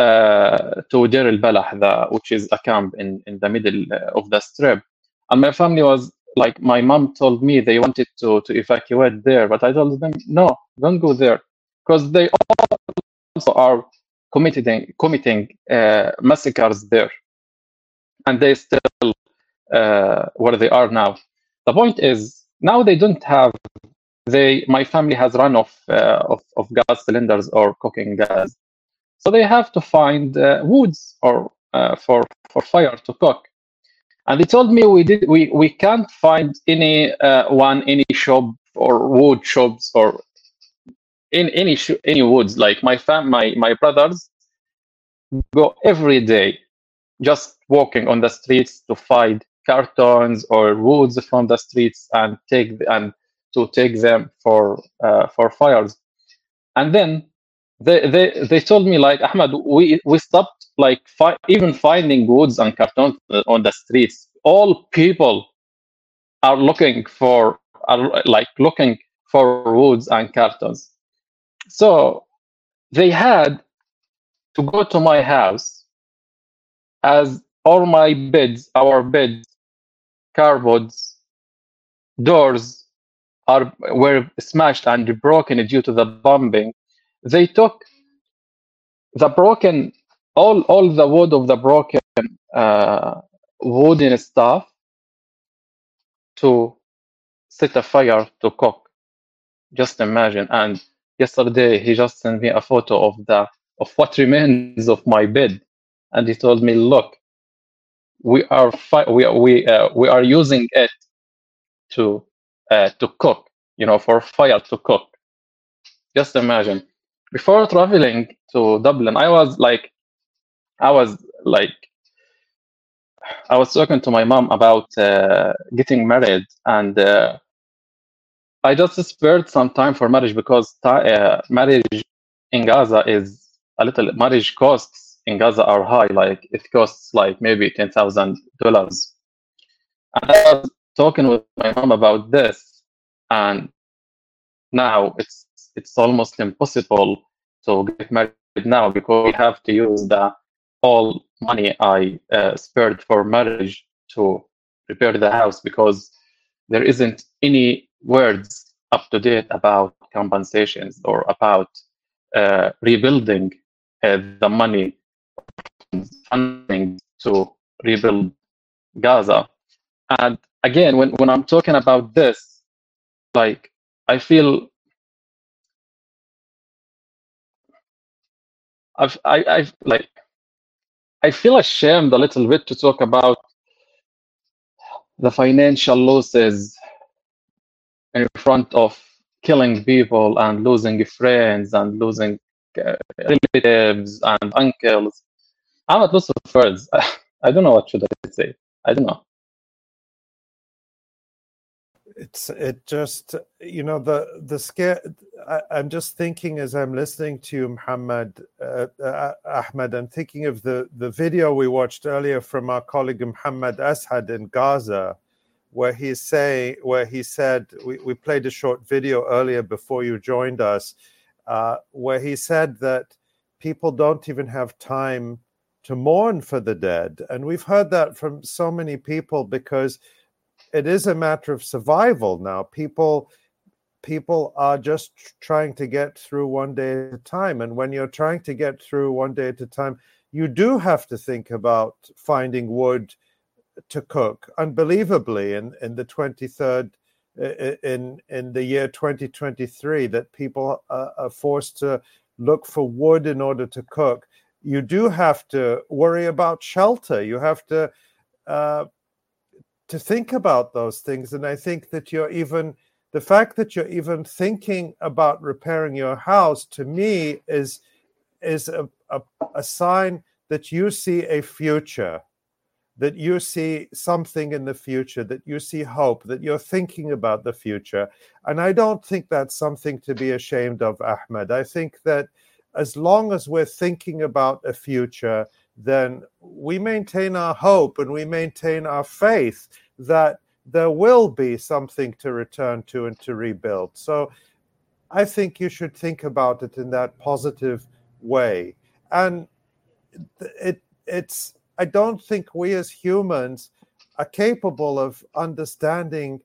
uh, to Deir al Balah, which is a camp in, in the middle uh, of the strip. And my family was like, my mom told me they wanted to, to evacuate there, but I told them, no, don't go there. Because they also are committing committing uh, massacres there, and they still uh, where they are now. The point is now they don't have they my family has run off uh, of, of gas cylinders or cooking gas, so they have to find uh, woods or uh, for for fire to cook. And they told me we did we we can't find any uh, one any shop or wood shops or in any any woods like my fam my my brothers go every day just walking on the streets to find cartons or woods from the streets and take and to take them for uh, for fires. And then they, they they told me like ahmed we we stopped like fi- even finding woods and cartons on the streets. All people are looking for are like looking for woods and cartons so they had to go to my house as all my beds, our beds, cupboards, doors are were smashed and broken due to the bombing. They took the broken all all the wood of the broken uh, wooden stuff to set a fire to cook. Just imagine. And yesterday he just sent me a photo of the of what remains of my bed and he told me look we are fi- we we uh, we are using it to uh, to cook, you know, for fire to cook. Just imagine. Before traveling to Dublin, I was like, I was like, I was talking to my mom about uh, getting married, and uh, I just spared some time for marriage because uh, marriage in Gaza is a little marriage costs in Gaza are high. Like it costs like maybe ten thousand dollars. And I was talking with my mom about this, and now it's it's almost impossible to get married now because we have to use the all money I uh, spared for marriage to repair the house because there isn't any words up to date about compensations or about uh, rebuilding uh, the money funding to rebuild Gaza. And again, when, when I'm talking about this, like I feel I've, I, I've like I feel ashamed a little bit to talk about the financial losses in front of killing people and losing friends and losing uh, relatives and uncles. I'm at loss of words. I don't know what should I say. I don't know. It's it just you know the the scare. I, am just thinking as I'm listening to you, Muhammad uh, uh, Ahmed. I'm thinking of the the video we watched earlier from our colleague Muhammad Asad in Gaza, where he's saying where he said we, we played a short video earlier before you joined us, uh, where he said that people don't even have time to mourn for the dead, and we've heard that from so many people because it is a matter of survival now. People people are just trying to get through one day at a time. And when you're trying to get through one day at a time, you do have to think about finding wood to cook. Unbelievably, in, in the 23rd, in, in the year 2023, that people are, forced to look for wood in order to cook. You do have to worry about shelter. You have to uh, to think about those things. And I think that you're even the fact that you're even thinking about repairing your house to me is is a, a, a sign that you see a future that you see something in the future, that you see hope, that you're thinking about the future. And I don't think that's something to be ashamed of, Ahmed. I think that as long as we're thinking about a future, then we maintain our hope and we maintain our faith that there will be something to return to and to rebuild. So I think you should think about it in that positive way. And it it's I don't think we as humans are capable of understanding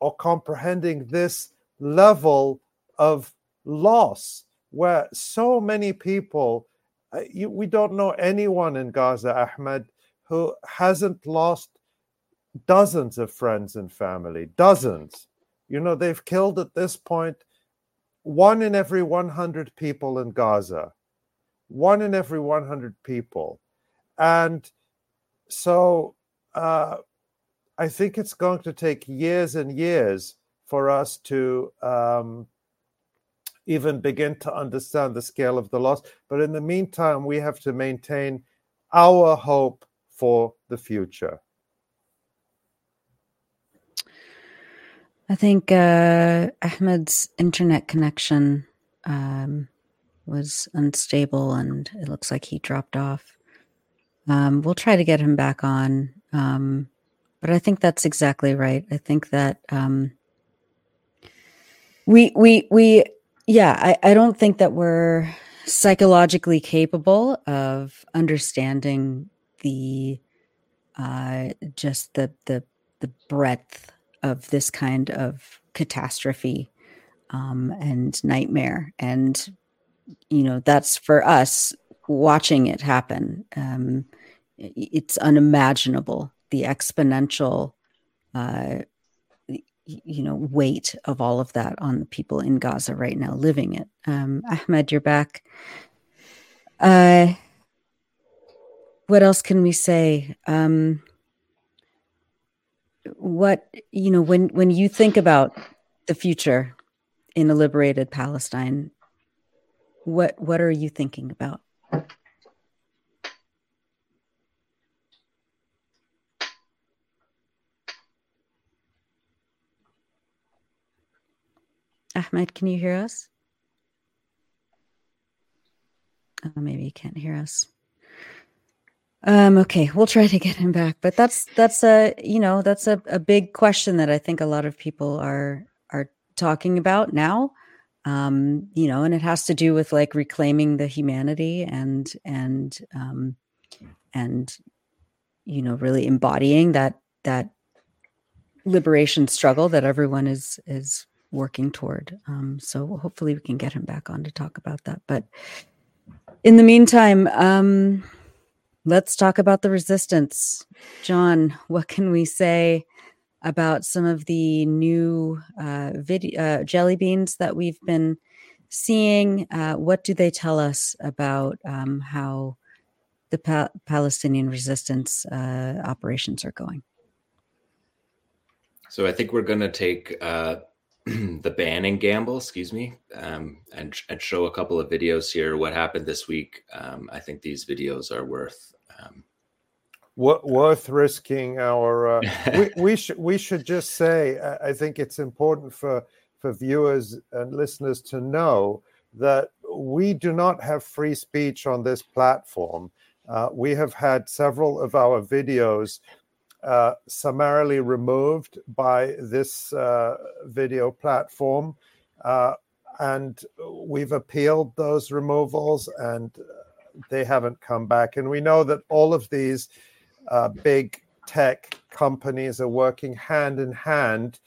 or comprehending this level of loss where so many people uh, you, we don't know anyone in Gaza Ahmed who hasn't lost dozens of friends and family, dozens. You know, they've killed at this point one in every 100 people in Gaza, one in every 100 people. And so uh, I think it's going to take years and years for us to um, even begin to understand the scale of the loss. But in the meantime, we have to maintain our hope for the future. I think uh, Ahmed's internet connection um, was unstable and it looks like he dropped off. Um, we'll try to get him back on. Um, but I think that's exactly right. I think that um, we, we, we, yeah, I, I don't think that we're psychologically capable of understanding the, uh, just the, the, the breadth of this kind of catastrophe um, and nightmare. And, you know, that's for us watching it happen. Um, it's unimaginable the exponential, uh, you know, weight of all of that on the people in Gaza right now living it. Um, Ahmed, you're back. Uh, what else can we say? Um, what you know when when you think about the future in a liberated Palestine, what what are you thinking about? Ahmed, can you hear us? Oh, maybe he can't hear us. Um, okay, we'll try to get him back. But that's that's a you know that's a, a big question that I think a lot of people are are talking about now. Um, you know, and it has to do with like reclaiming the humanity and and um, and you know really embodying that that liberation struggle that everyone is is working toward. Um, so hopefully we can get him back on to talk about that. But in the meantime, um, let's talk about the resistance. Jon, what can we say about some of the new uh, uh, jelly beans that we've been seeing? Uh, what do they tell us about um, how the pa- Palestinian resistance uh, operations are going? So I think we're going to take uh, the Bannon gamble, excuse me, um, and and show a couple of videos here. What happened this week? Um, I think these videos are worth um, worth risking our. Uh, we, we should we should just say. I think it's important for for viewers and listeners to know that we do not have free speech on this platform. Uh, we have had several of our videos uh, summarily removed by this uh, video platform. Uh, and we've appealed those removals and they haven't come back. And we know that all of these uh, big tech companies are working hand in hand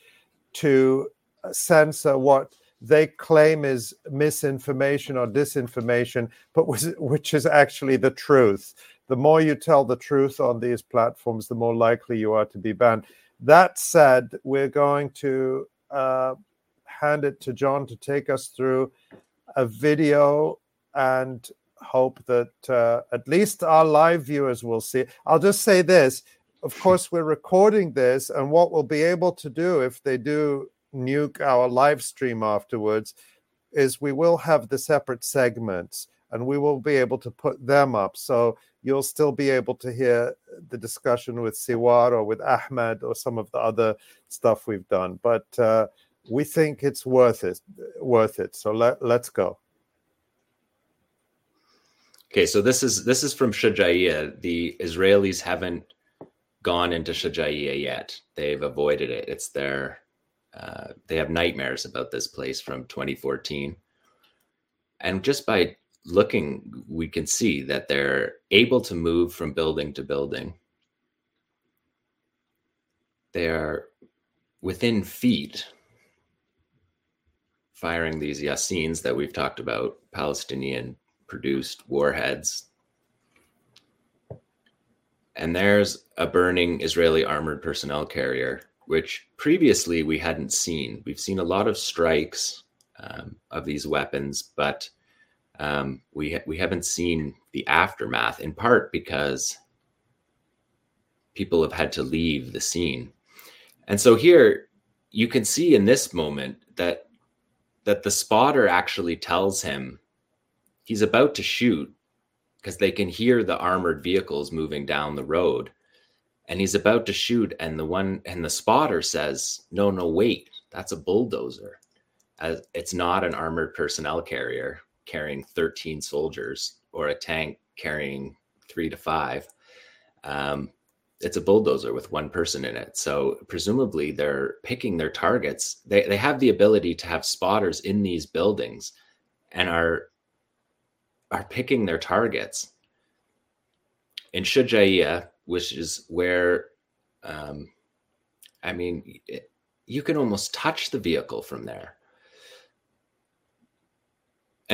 to censor what they claim is misinformation or disinformation, but was, which is actually the truth the more you tell the truth on these platforms, the more likely you are to be banned. That said, we're going to uh, hand it to Jon to take us through a video and hope that uh, at least our live viewers will see. I'll just say this. Of course, we're recording this, and what we'll be able to do if they do nuke our live stream afterwards is we will have the separate segments and we will be able to put them up. So you'll still be able to hear the discussion with Sewar or with Ahmed or some of the other stuff we've done. But uh, we think it's worth it. Worth it. So let let's go. Okay, so this is this is from Shujaiya. The Israelis haven't gone into Shujaiya yet. They've avoided it. It's their uh, they have nightmares about this place from 2014. And just by looking, we can see that they're able to move from building to building. They are within feet firing these Yassins that we've talked about, Palestinian produced warheads. And there's a burning Israeli armored personnel carrier, which previously we hadn't seen. We've seen a lot of strikes um, of these weapons, but um, we we haven't seen the aftermath in part because people have had to leave the scene. And so here you can see in this moment that that the spotter actually tells him he's about to shoot because they can hear the armored vehicles moving down the road. And he's about to shoot and the one and the spotter says no no wait that's a bulldozer. It's not an armored personnel carrier carrying 13 soldiers or a tank carrying three to five. Um, it's a bulldozer with one person in it. So presumably they're picking their targets. They, they have the ability to have spotters in these buildings and are are picking their targets. In Shujaiya, which is where, um, I mean, it, you can almost touch the vehicle from there.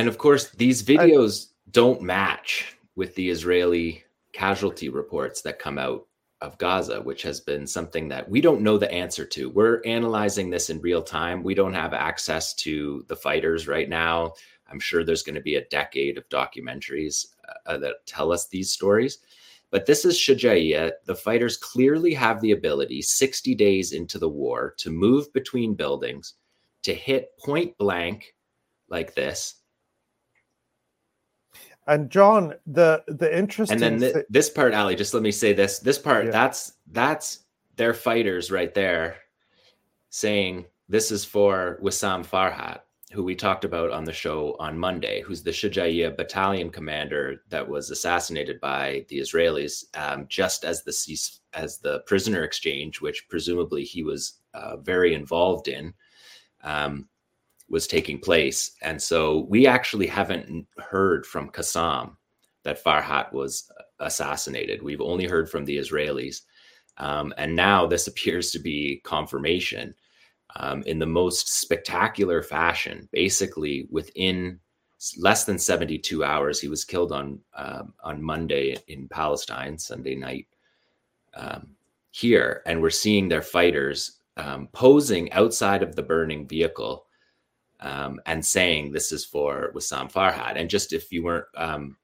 And of course, these videos I, don't match with the Israeli casualty reports that come out of Gaza, which has been something that we don't know the answer to. We're analyzing this in real time. We don't have access to the fighters right now. I'm sure there's going to be a decade of documentaries uh, that tell us these stories. But this is Shujaiya. The fighters clearly have the ability, 60 days into the war, to move between buildings, to hit point blank like this. And Jon, the the interesting and then th- this part, Ali, just let me say this. This part, yeah. that's that's their fighters right there saying this is for Wissam Farhat who we talked about on the show on Monday, who's the Shujaiya battalion commander that was assassinated by the Israelis um, just as the as the prisoner exchange, which presumably he was uh, very involved in, um, was taking place. And so we actually haven't heard from Qassam that Farhat was assassinated. We've only heard from the Israelis. Um, and now this appears to be confirmation um, in the most spectacular fashion. Basically, within less than 72 hours, he was killed on um, on Monday in Palestine, Sunday night um, here, and we're seeing their fighters um, posing outside of the burning vehicle. Um, and saying this is for Wissam Farhat. And just if you weren't um,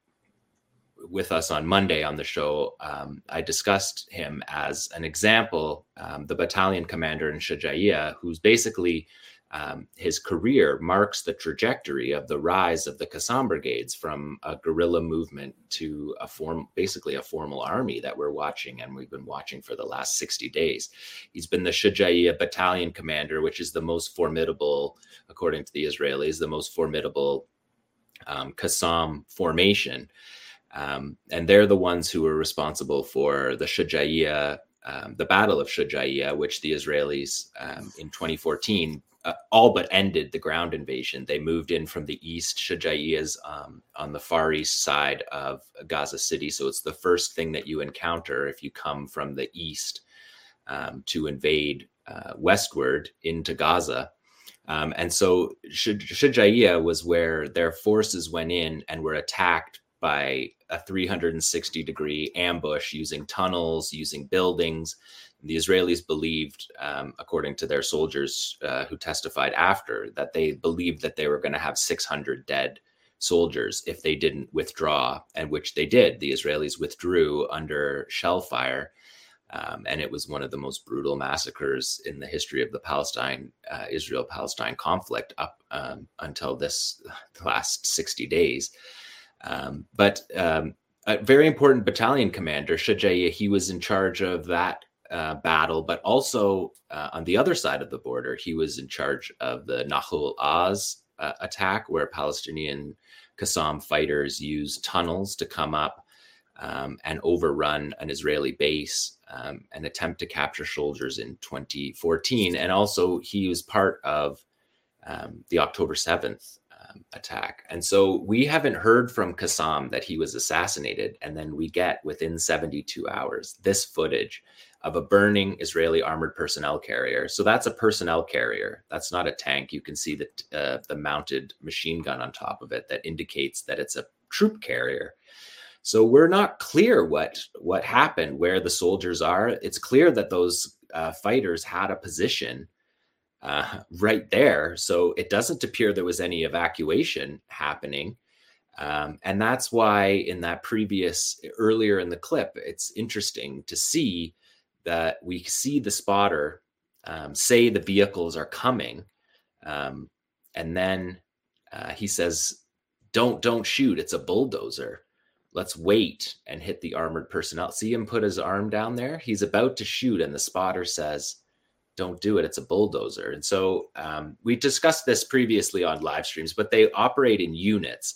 with us on Monday on the show, um, I discussed him as an example, um, the battalion commander in Shujaiya, who's basically um, his career marks the trajectory of the rise of the Qassam brigades from a guerrilla movement to a form, basically a formal army that we're watching and we've been watching for the last 60 days. He's been the Shujaiya battalion commander, which is the most formidable, according to the Israelis, the most formidable um, Qassam formation. Um, and they're the ones who were responsible for the Shujaiya, um, the Battle of Shujaiya, which the Israelis um, in 2014 uh, all but ended the ground invasion. They moved in from the east. Shujaiya is um, on the far east side of Gaza City. So it's the first thing that you encounter if you come from the east um, to invade uh, westward into Gaza. Um, and so Shujaiya was where their forces went in and were attacked by a 360 degree ambush using tunnels, using buildings. The Israelis believed, um, according to their soldiers uh, who testified after, that they believed that they were going to have 600 dead soldiers if they didn't withdraw, and which they did. The Israelis withdrew under shell fire. Um, and it was one of the most brutal massacres in the history of the Palestine uh, Israel Palestine conflict up um, until this last 60 days. Um, but um, a very important battalion commander, Shujaiya, he was in charge of that uh, battle, but also uh, on the other side of the border, he was in charge of the Nahal Oz uh, attack, where Palestinian Qassam fighters used tunnels to come up um, and overrun an Israeli base um, and attempt to capture soldiers in 2014. And also, he was part of um, the October 7th attack. And so we haven't heard from Qassam that he was assassinated. And then we get within 72 hours this footage of a burning Israeli armored personnel carrier. So that's a personnel carrier. That's not a tank. You can see the, uh, the mounted machine gun on top of it that indicates that it's a troop carrier. So we're not clear what what happened, where the soldiers are. It's clear that those uh, fighters had a position uh, right there. So it doesn't appear there was any evacuation happening. Um, and that's why in that previous earlier in the clip, it's interesting to see that we see the spotter um, say the vehicles are coming. Um, and then uh, he says, don't, don't shoot. It's a bulldozer. Let's wait and hit the armored personnel. See him put his arm down there. He's about to shoot. And the spotter says, don't do it. It's a bulldozer. And so um, we discussed this previously on live streams, but they operate in units,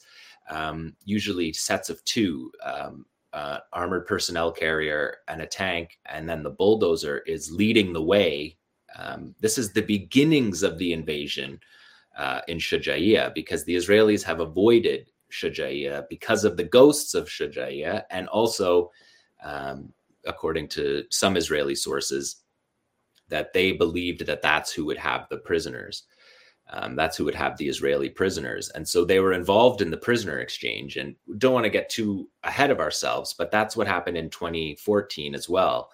um, usually sets of two. Um, uh, armored personnel carrier and a tank, and then the bulldozer is leading the way. Um, this is the beginnings of the invasion uh, in Shujaiya because the Israelis have avoided Shujaiya because of the ghosts of Shujaiya, and also, um, according to some Israeli sources, that they believed that that's who would have the prisoners. Um, that's who would have the Israeli prisoners. And so they were involved in the prisoner exchange. And don't want to get too ahead of ourselves, but that's what happened in 2014 as well.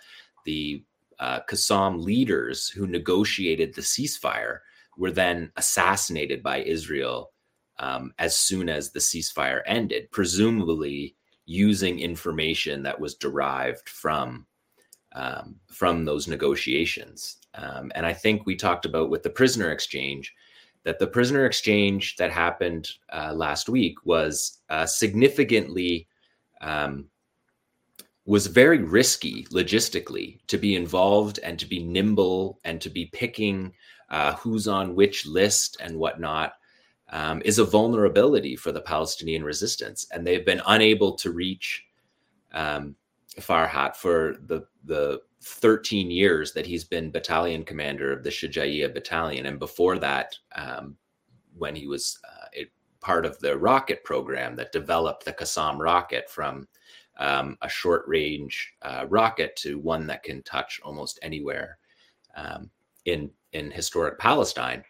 The uh, Qassam leaders who negotiated the ceasefire were then assassinated by Israel um, as soon as the ceasefire ended, presumably using information that was derived from um, from those negotiations. Um, and I think we talked about with the prisoner exchange that the prisoner exchange that happened uh, last week was uh, significantly um, was very risky logistically to be involved and to be nimble and to be picking uh, who's on which list and whatnot um, is a vulnerability for the Palestinian resistance, and they've been unable to reach um, Farhat for the the 13 years that he's been battalion commander of the Shujaiya battalion, and before that, um, when he was uh, part of the rocket program that developed the Qassam rocket from um, a short range uh, rocket to one that can touch almost anywhere um, in in historic Palestine.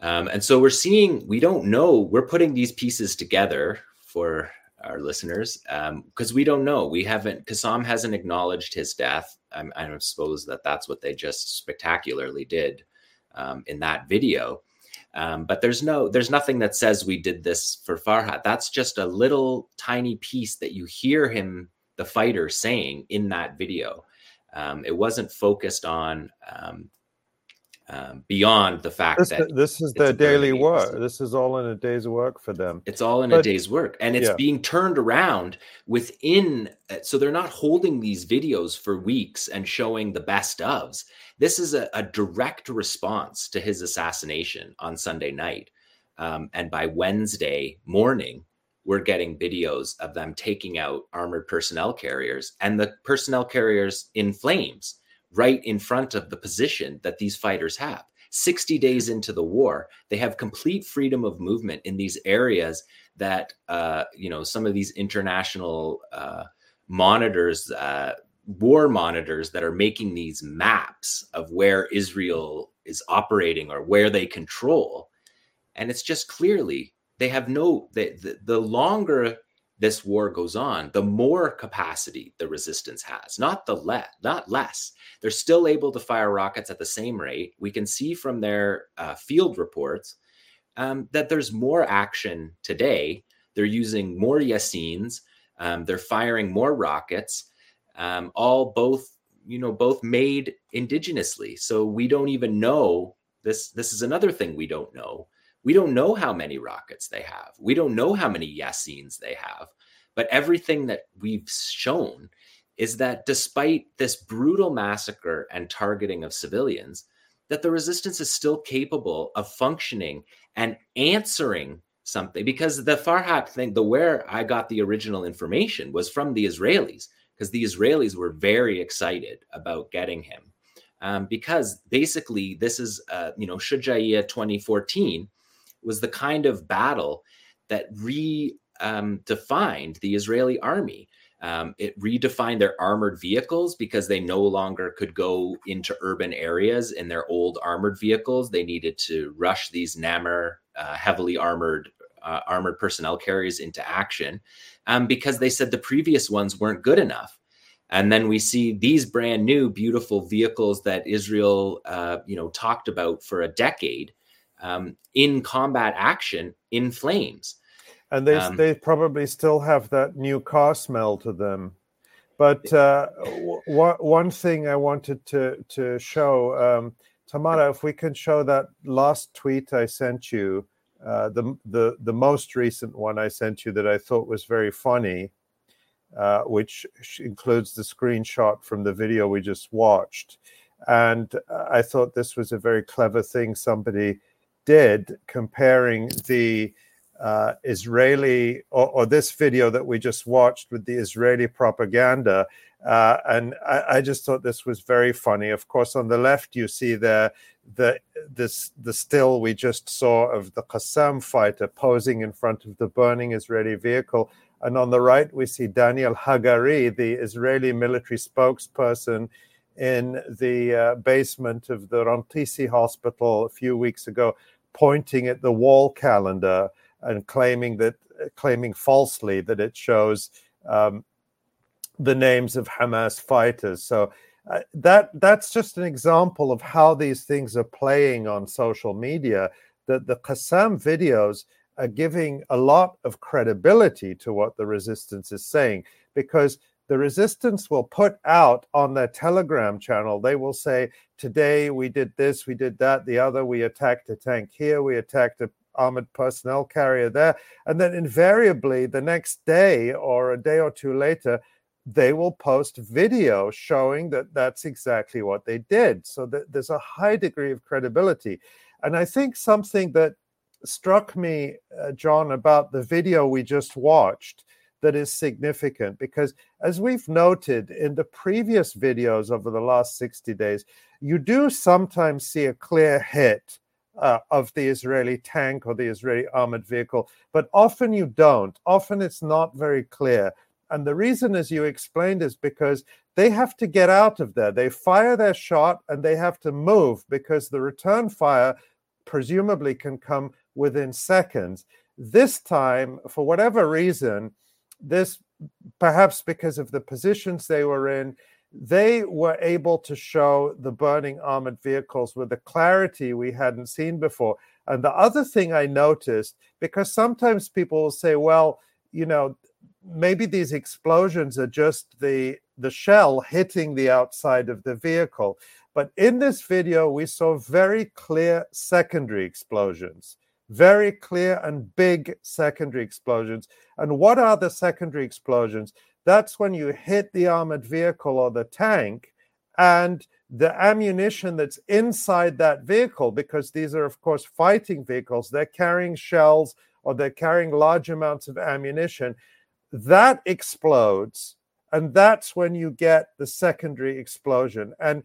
Um, and so we're seeing, we don't know, we're putting these pieces together for our listeners because um, we don't know. We haven't, Qassam hasn't acknowledged his death. I, I suppose that that's what they just spectacularly did um, in that video. Um, but there's no, there's nothing that says we did this for Farhat. That's just a little tiny piece that you hear him, the fighter, saying in that video. Um, it wasn't focused on um, beyond the fact this, that this is their daily work. This is all in a day's work for them. It's all in but, a day's work, and it's yeah. being turned around within. Uh, so they're not holding these videos for weeks and showing the best ofs. This is a, a direct response to his assassination on Sunday night, um, and by Wednesday morning, we're getting videos of them taking out armored personnel carriers and the personnel carriers in flames right in front of the position that these fighters have. 60 days into the war, they have complete freedom of movement in these areas that, uh, you know, some of these international uh, monitors, uh, war monitors that are making these maps of where Israel is operating or where they control. And it's just clearly they have no, the, the, the longer this war goes on, the more capacity the resistance has, not the less, not less. They're still able to fire rockets at the same rate. We can see from their uh, field reports um, that there's more action today. They're using more Yassins. Um, they're firing more rockets, um, all both you know both made indigenously. So we don't even know this. This is another thing we don't know we don't know how many rockets they have. We don't know how many Yassins they have. But everything that we've shown is that despite this brutal massacre and targeting of civilians, that the resistance is still capable of functioning and answering something. Because the Farhat thing, the where I got the original information was from the Israelis, because the Israelis were very excited about getting him. Um, because basically, this is, uh, you know, Shujaiya 2014 was the kind of battle that redefined um, the Israeli army. Um, it redefined their armored vehicles because they no longer could go into urban areas in their old armored vehicles. They needed to rush these Namer uh, heavily armored uh, armored personnel carriers into action um, because they said the previous ones weren't good enough. And then we see these brand new, beautiful vehicles that Israel, uh, you know, talked about for a decade um, in combat action in flames. And they um, they probably still have that new car smell to them. But uh, w- one thing I wanted to to show, um, Tamara, if we can show that last tweet I sent you, uh, the the the most recent one I sent you that I thought was very funny, uh, which includes the screenshot from the video we just watched, and I thought this was a very clever thing somebody did comparing the uh, Israeli or, or, this video that we just watched with the Israeli propaganda. Uh, and I, I, just thought this was very funny. Of course, on the left you see the the this the still we just saw of the Qassam fighter posing in front of the burning Israeli vehicle. And on the right, we see Daniel Hagari, the Israeli military spokesperson, in the uh, basement of the Rantisi hospital a few weeks ago, pointing at the wall calendar and claiming that claiming falsely that it shows um, the names of Hamas fighters. So uh, that that's just an example of how these things are playing on social media. That the Qassam videos are giving a lot of credibility to what the resistance is saying because the resistance will put out on their telegram channel. They will say today we did this we did that the other we attacked a tank here we attacked a armored personnel carrier there. And then invariably the next day or a day or two later they will post video showing that that's exactly what they did. So that there's a high degree of credibility. And i think something that struck me uh, jon about the video we just watched that is significant because as we've noted in the previous videos over the last 60 days you do sometimes see a clear hit uh, of the Israeli tank or the Israeli armored vehicle, but often you don't. Often it's not very clear. And the reason, as you explained, is because they have to get out of there. They fire their shot and they have to move because the return fire presumably can come within seconds. This time, for whatever reason, this perhaps because of the positions they were in, they were able to show the burning armored vehicles with a clarity we hadn't seen before. And the other thing I noticed, because sometimes people will say, well, you know, maybe these explosions are just the the shell hitting the outside of the vehicle. But in this video, we saw very clear secondary explosions, very clear and big secondary explosions. And what are the secondary explosions? That's when you hit the armored vehicle or the tank, and the ammunition that's inside that vehicle, because these are, of course, fighting vehicles, they're carrying shells or they're carrying large amounts of ammunition, that explodes. And that's when you get the secondary explosion. And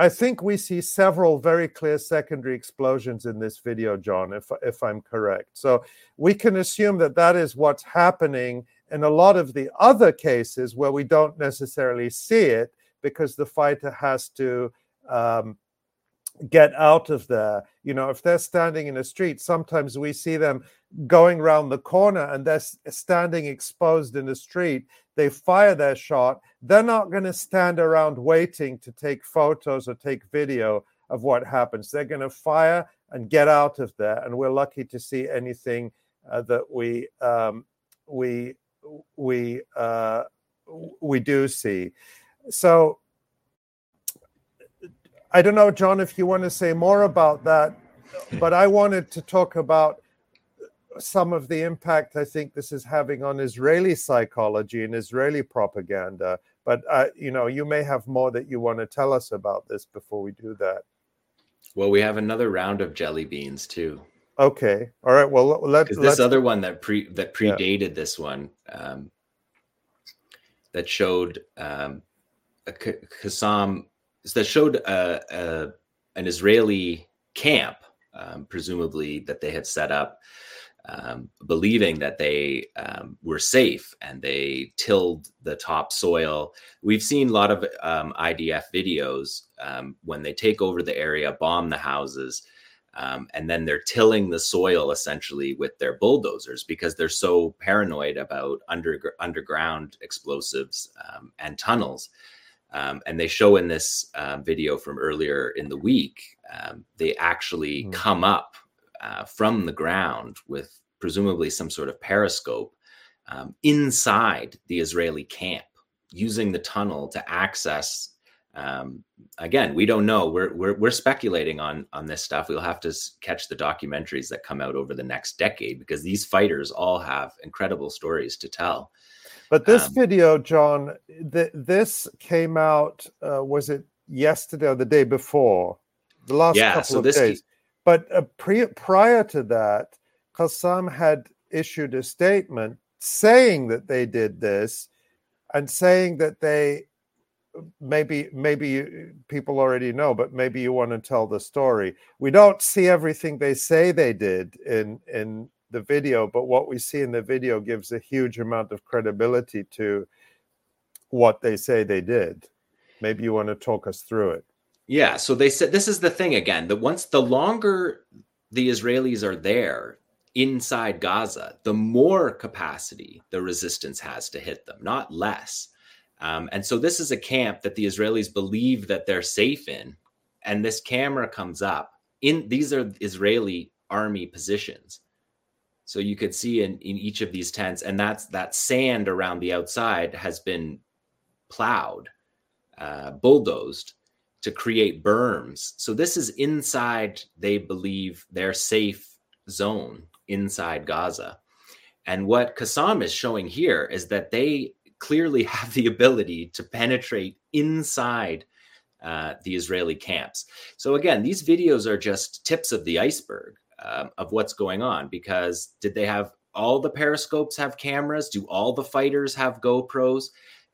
I think we see several very clear secondary explosions in this video, Jon, if, if I'm correct. So we can assume that that is what's happening in a lot of the other cases where we don't necessarily see it because the fighter has to um, get out of there. You know, if they're standing in a street, sometimes we see them going around the corner and they're standing exposed in the street. They fire their shot. They're not going to stand around waiting to take photos or take video of what happens. They're going to fire and get out of there. And we're lucky to see anything uh, that we um, we we uh, we do see. So I don't know, Jon, if you want to say more about that, but I wanted to talk about some of the impact I think this is having on Israeli psychology and Israeli propaganda. But uh, you know, you may have more that you want to tell us about this before we do that. Well, we have another round of jelly beans too. Okay. All right. Well, let, this other one that pre that predated yeah. this one um, that showed um, a Qassam that showed a, a, an Israeli camp, um, presumably that they had set up, um, believing that they um, were safe and they tilled the topsoil. We've seen a lot of um, IDF videos when they take over the area, bomb the houses um, and then they're tilling the soil essentially with their bulldozers because they're so paranoid about under, underground explosives um, and tunnels. Um, and they show in this uh, video from earlier in the week, um, they actually mm. come up uh, from the ground with presumably some sort of periscope um, inside the Israeli camp, using the tunnel to access um, again, we don't know. We're, we're we're speculating on on this stuff. We'll have to catch the documentaries that come out over the next decade because these fighters all have incredible stories to tell. But this um, video, Jon, th- this came out. Uh, was it yesterday or the day before? The last yeah, couple so of days. but uh, pre- prior to that, Qassam had issued a statement saying that they did this and saying that they maybe maybe people already know but maybe you want to tell the story we don't see everything they say they did in in the video but what we see in the video gives a huge amount of credibility to what they say they did maybe you want to talk us through it yeah so they said this is the thing again that once the longer the israelis are there inside gaza the more capacity the resistance has to hit them not less um, and so this is a camp that the Israelis believe that they're safe in. And this camera comes up in these are Israeli army positions. So you could see in, in each of these tents, and that's that sand around the outside has been plowed, uh, bulldozed to create berms. So this is inside, they believe, their safe zone inside Gaza. And what Qassam is showing here is that they clearly have the ability to penetrate inside uh, the Israeli camps. So again, these videos are just tips of the iceberg um, of what's going on. Because did they have all the periscopes have cameras? Do all the fighters have GoPros?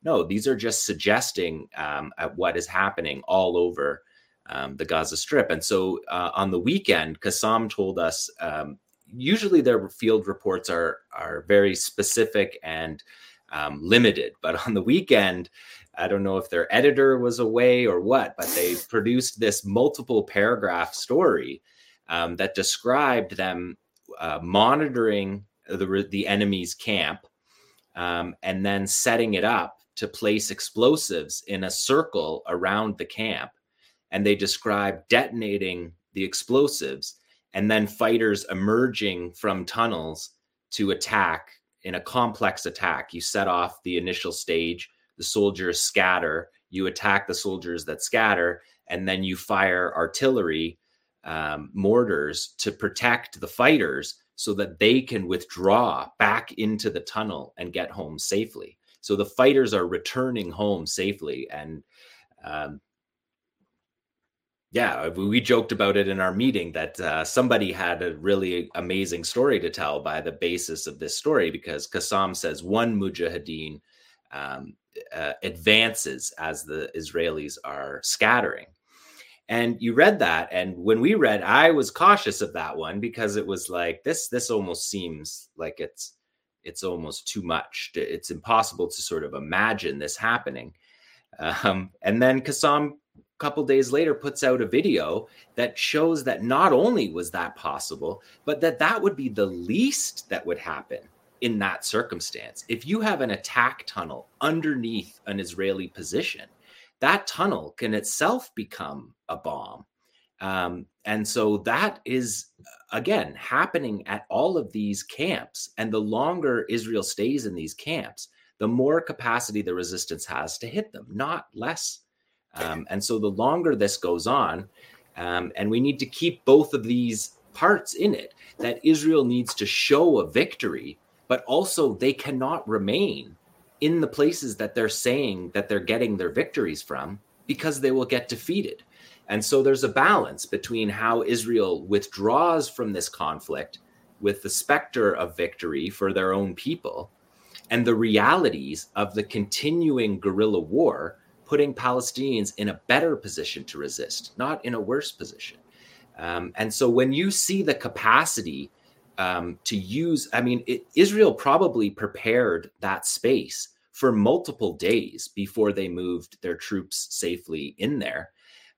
No, these are just suggesting um, at what is happening all over um, the Gaza Strip. And so uh, on the weekend, Qassam told us um, usually their field reports are are very specific and um, limited, but on the weekend, I don't know if their editor was away or what, but they produced this multiple paragraph story um, that described them uh, monitoring the the enemy's camp um, and then setting it up to place explosives in a circle around the camp. And they described detonating the explosives and then fighters emerging from tunnels to attack in a complex attack. You set off the initial stage, the soldiers scatter, you attack the soldiers that scatter, and then you fire artillery um, mortars to protect the fighters so that they can withdraw back into the tunnel and get home safely. So the fighters are returning home safely. And um, yeah, we joked about it in our meeting that uh, somebody had a really amazing story to tell by the basis of this story because Qassam says one mujahideen um, uh, advances as the Israelis are scattering. And you read that, and when we read, I was cautious of that one because it was like this. This almost seems like it's it's almost too much. It's impossible to sort of imagine this happening. Um, and then Qassam a couple days later puts out a video that shows that not only was that possible but that that would be the least that would happen in that circumstance if you have an attack tunnel underneath an israeli position that tunnel can itself become a bomb. Um, and so that is again happening at all of these camps. And the longer israel stays in these camps the more capacity the resistance has to hit them not less. Um, and so the longer this goes on, um, and we need to keep both of these parts in it, that Israel needs to show a victory, but also they cannot remain in the places that they're saying that they're getting their victories from because they will get defeated. And so there's a balance between how Israel withdraws from this conflict with the specter of victory for their own people and the realities of the continuing guerrilla war putting Palestinians in a better position to resist, not in a worse position. Um, and so when you see the capacity um, to use, I mean, it, Israel probably prepared that space for multiple days before they moved their troops safely in there.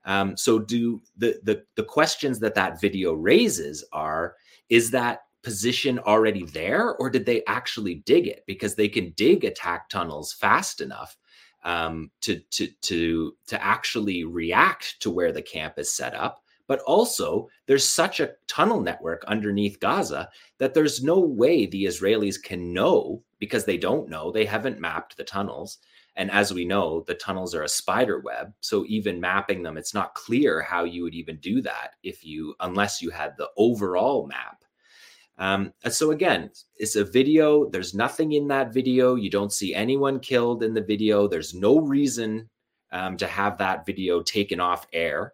Um, so, do the, the the questions that that video raises are: Is that position already there, or did they actually dig it? Because they can dig attack tunnels fast enough um, to to to to actually react to where the camp is set up. But also, there's such a tunnel network underneath Gaza that there's no way the Israelis can know because they don't know. They haven't mapped the tunnels. And as we know, the tunnels are a spider web. So even mapping them, it's not clear how you would even do that if you, unless you had the overall map um, so again, it's a video. There's nothing in that video. You don't see anyone killed in the video. There's no reason um, to have that video taken off air.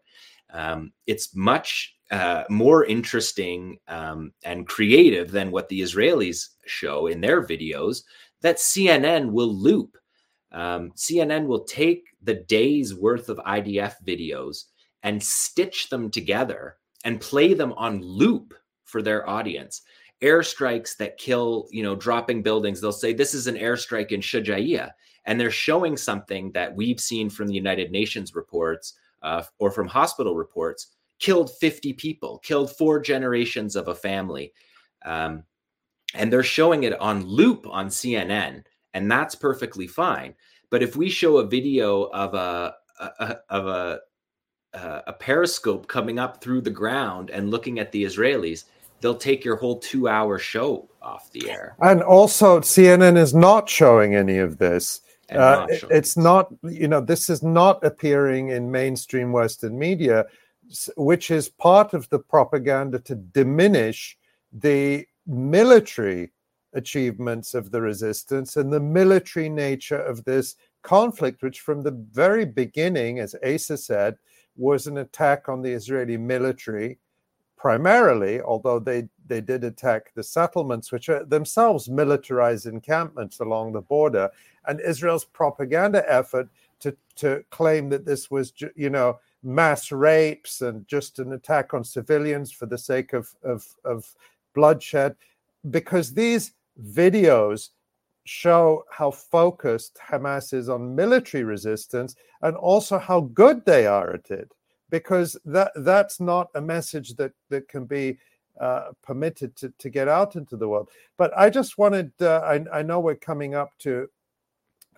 Um, it's much uh, more interesting um, and creative than what the Israelis show in their videos that CNN will loop. Um, CNN will take the day's worth of IDF videos and stitch them together and play them on loop for their audience. Airstrikes that kill, you know, dropping buildings, they'll say this is an airstrike in Shujaiya. And they're showing something that we've seen from the United Nations reports uh, or from hospital reports killed 50 people, killed four generations of a family. Um, and they're showing it on loop on CNN, and that's perfectly fine. But if we show a video of a, a of a a periscope coming up through the ground and looking at the Israelis, they'll take your whole two hour show off the air. And also, CNN is not showing any of this. Uh, it, it's not, you know, this is not appearing in mainstream Western media, which is part of the propaganda to diminish the military achievements of the resistance and the military nature of this conflict, which from the very beginning, as Asa said, was an attack on the Israeli military primarily, although they, they did attack the settlements, which are themselves militarized encampments along the border, and Israel's propaganda effort to, to claim that this was, you know, mass rapes and just an attack on civilians for the sake of, of, of bloodshed, because these videos show how focused Hamas is on military resistance and also how good they are at it because that that's not a message that that can be uh, permitted to, to get out into the world. But i just wanted uh, I, I know we're coming up to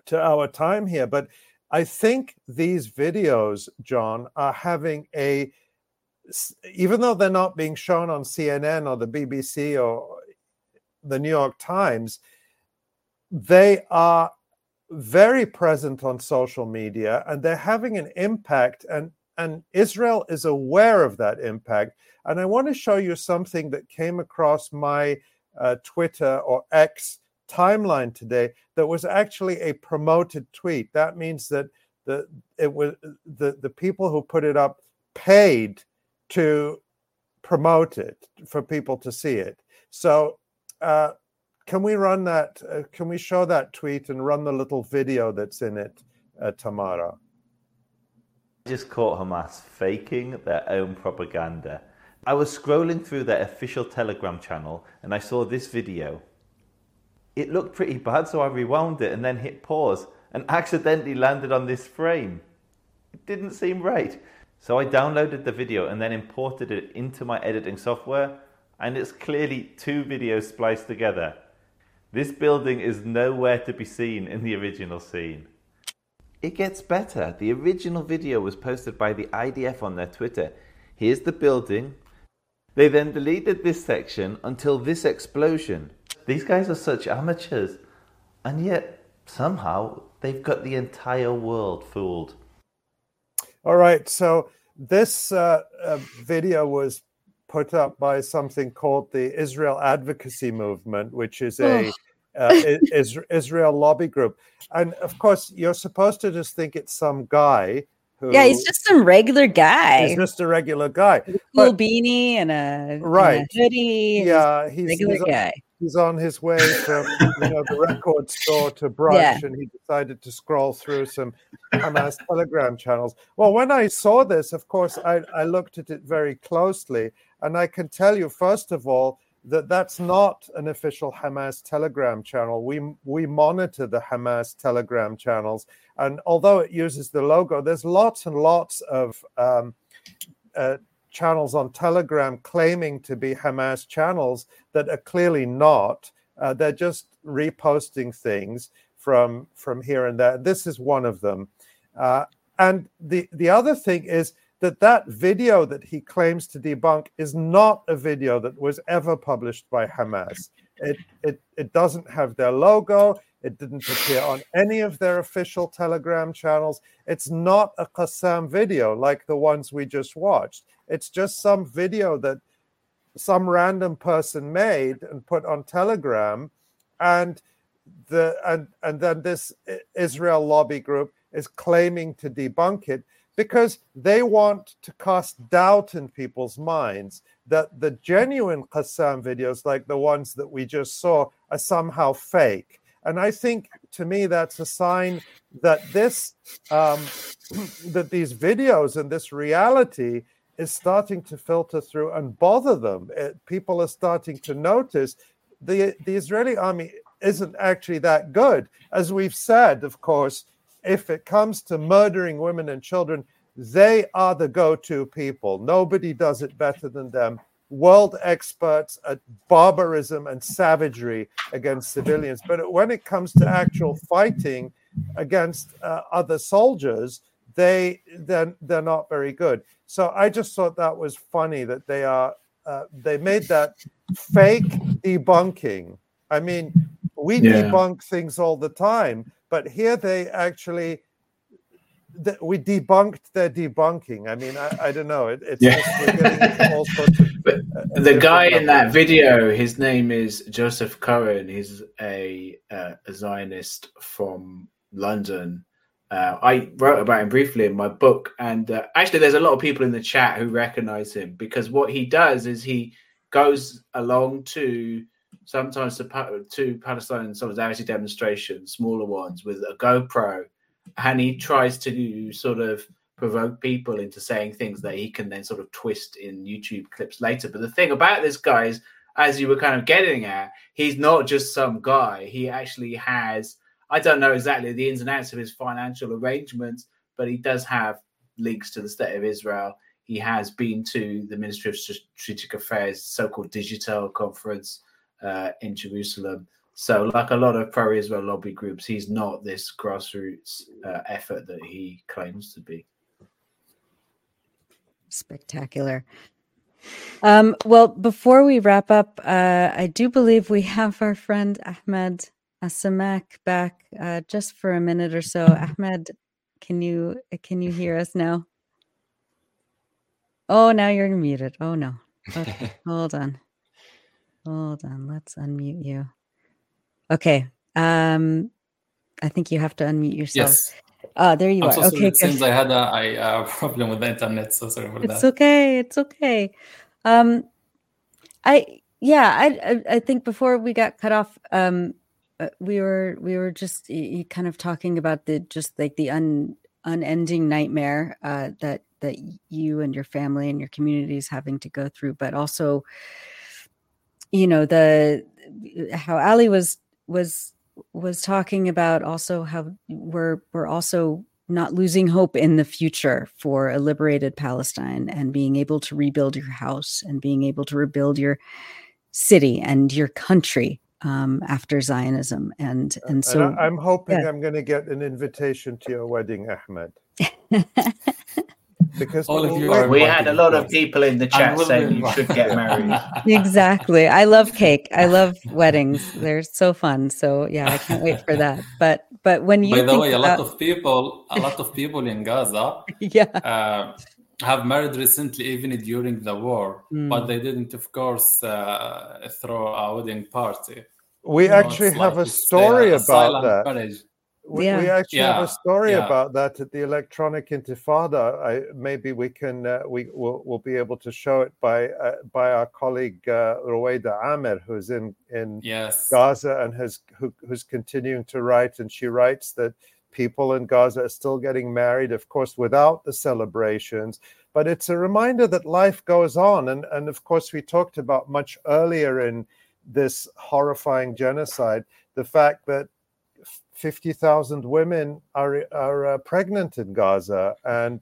to our time here but i think these videos jon are having a even though they're not being shown on cnn or the bbc or the new york times they are very present on social media and they're having an impact and and Israel is aware of that impact and I want to show you something that came across my uh, Twitter or X timeline today that was actually a promoted tweet that means that the it was the the people who put it up paid to promote it for people to see it so uh, can we run that? Uh, can we show that tweet and run the little video that's in it, uh, Tamara? I just caught Hamas faking their own propaganda. I was scrolling through their official Telegram channel and I saw this video. It looked pretty bad, so I rewound it and then hit pause and accidentally landed on this frame. It didn't seem right. So I downloaded the video and then imported it into my editing software, and it's clearly two videos spliced together. This building is nowhere to be seen in the original scene. It gets better. The original video was posted by the IDF on their Twitter. Here's the building. They then deleted this section until this explosion. These guys are such amateurs, and yet somehow they've got the entire world fooled. All right, so this uh, uh, video was put up by something called the Israel Advocacy Movement, which is a Uh, is, Israel lobby group. And of course, you're supposed to just think it's some guy. Who, yeah, he's just some regular guy. He's just a regular guy. With a cool but, beanie and a, right. And a hoodie. Yeah, he's regular he's guy. On, he's on his way from you know the record store to brunch, yeah. and he decided to scroll through some Hamas Telegram channels. Well, when I saw this, of course, I, I looked at it very closely, and I can tell you, first of all, that that's not an official Hamas Telegram channel. We we monitor the Hamas Telegram channels, and although it uses the logo, there's lots and lots of um, uh, channels on Telegram claiming to be Hamas channels that are clearly not. Uh, they're just reposting things from from here and there. This is one of them, uh, and the the other thing is that that video that he claims to debunk is not a video that was ever published by Hamas. It, it, it doesn't have their logo. It didn't appear on any of their official Telegram channels. It's not a Qassam video like the ones we just watched. It's just some video that some random person made and put on Telegram, and the and and then this Israel lobby group is claiming to debunk it because they want to cast doubt in people's minds that the genuine Qassam videos, like the ones that we just saw, are somehow fake. And I think to me that's a sign that this um, that these videos and this reality is starting to filter through and bother them. It, people are starting to notice the the Israeli army isn't actually that good. As we've said, of course, if it comes to murdering women and children, they are the go to people. Nobody does it better than them. World experts at barbarism and savagery against civilians. But when it comes to actual fighting against uh, other soldiers, they they're, they're not very good. So I just thought that was funny that they are uh, they made that fake debunking. I mean, we Yeah. debunk things all the time, but here they actually th- we debunked their debunking. I mean, I, I don't know. It, it's Yeah. just, we're getting all sorts of But uh, the guy in that video, his name is Joseph Cohen. He's a, uh, a Zionist from London. Uh, I wrote about him briefly in my book, and uh, actually, there's a lot of people in the chat who recognize him because what he does is he goes along to sometimes to, to Palestinian solidarity demonstrations, smaller ones, with a GoPro, and he tries to sort of provoke people into saying things that he can then sort of twist in YouTube clips later. But the thing about this guy is, as you were kind of getting at, he's not just some guy. He actually has, I don't know exactly the ins and outs of his financial arrangements, but he does have links to the state of Israel. He has been to the Ministry of Strategic Affairs so-called digital conference uh, in Jerusalem. So, like a lot of pro-Israel lobby groups, he's not this grassroots uh, effort that he claims to be. Spectacular. Um, well, before we wrap up, uh, I do believe we have our friend Ahmed Alsammak back uh, just for a minute or so. Ahmed, can you can you hear us now? Oh, now you're muted. Oh no. Okay, hold on. Hold on. Let's unmute you. Okay. Um, I think you have to unmute yourself. Yes. Ah, there you I'm are. so okay, It seems. I had a, I, a problem with the internet, so sorry for It's that. It's okay. It's okay. Um, I yeah. I, I think before we got cut off, um, uh, we were we were just kind of talking about the just like the un unending nightmare uh, that that you and your family and your community is having to go through, but also, you know, the how Ali was was was talking about also how we're we're also not losing hope in the future for a liberated Palestine and being able to rebuild your house and being able to rebuild your city and your country um, after Zionism. And and so and I, am hoping yeah. I'm going to get an invitation to your wedding, Ahmed. because All of we'll you are We had a lot of of people in the chat saying you should get married. exactly. I love cake. I love weddings. They're so fun. So yeah, I can't wait for that. But but when you By the think way, a lot about- of people, a lot of people in Gaza, yeah, uh, have married recently, even during the war, Mm. but they didn't, of course, uh, throw a wedding party. we You actually it's have like a story about that. marriage. We, Yeah. we actually have a story yeah. about that at the Electronic Intifada. I, maybe we can uh, we will we'll be able to show it by uh, by our colleague uh, Ruwaida Amer, who's in in Yes. Gaza and has who, who's continuing to write, and she writes that people in Gaza are still getting married, of course, without the celebrations. But it's a reminder that life goes on, and and of course we talked about much earlier in this horrifying genocide the fact that fifty thousand women are are uh, pregnant in Gaza, and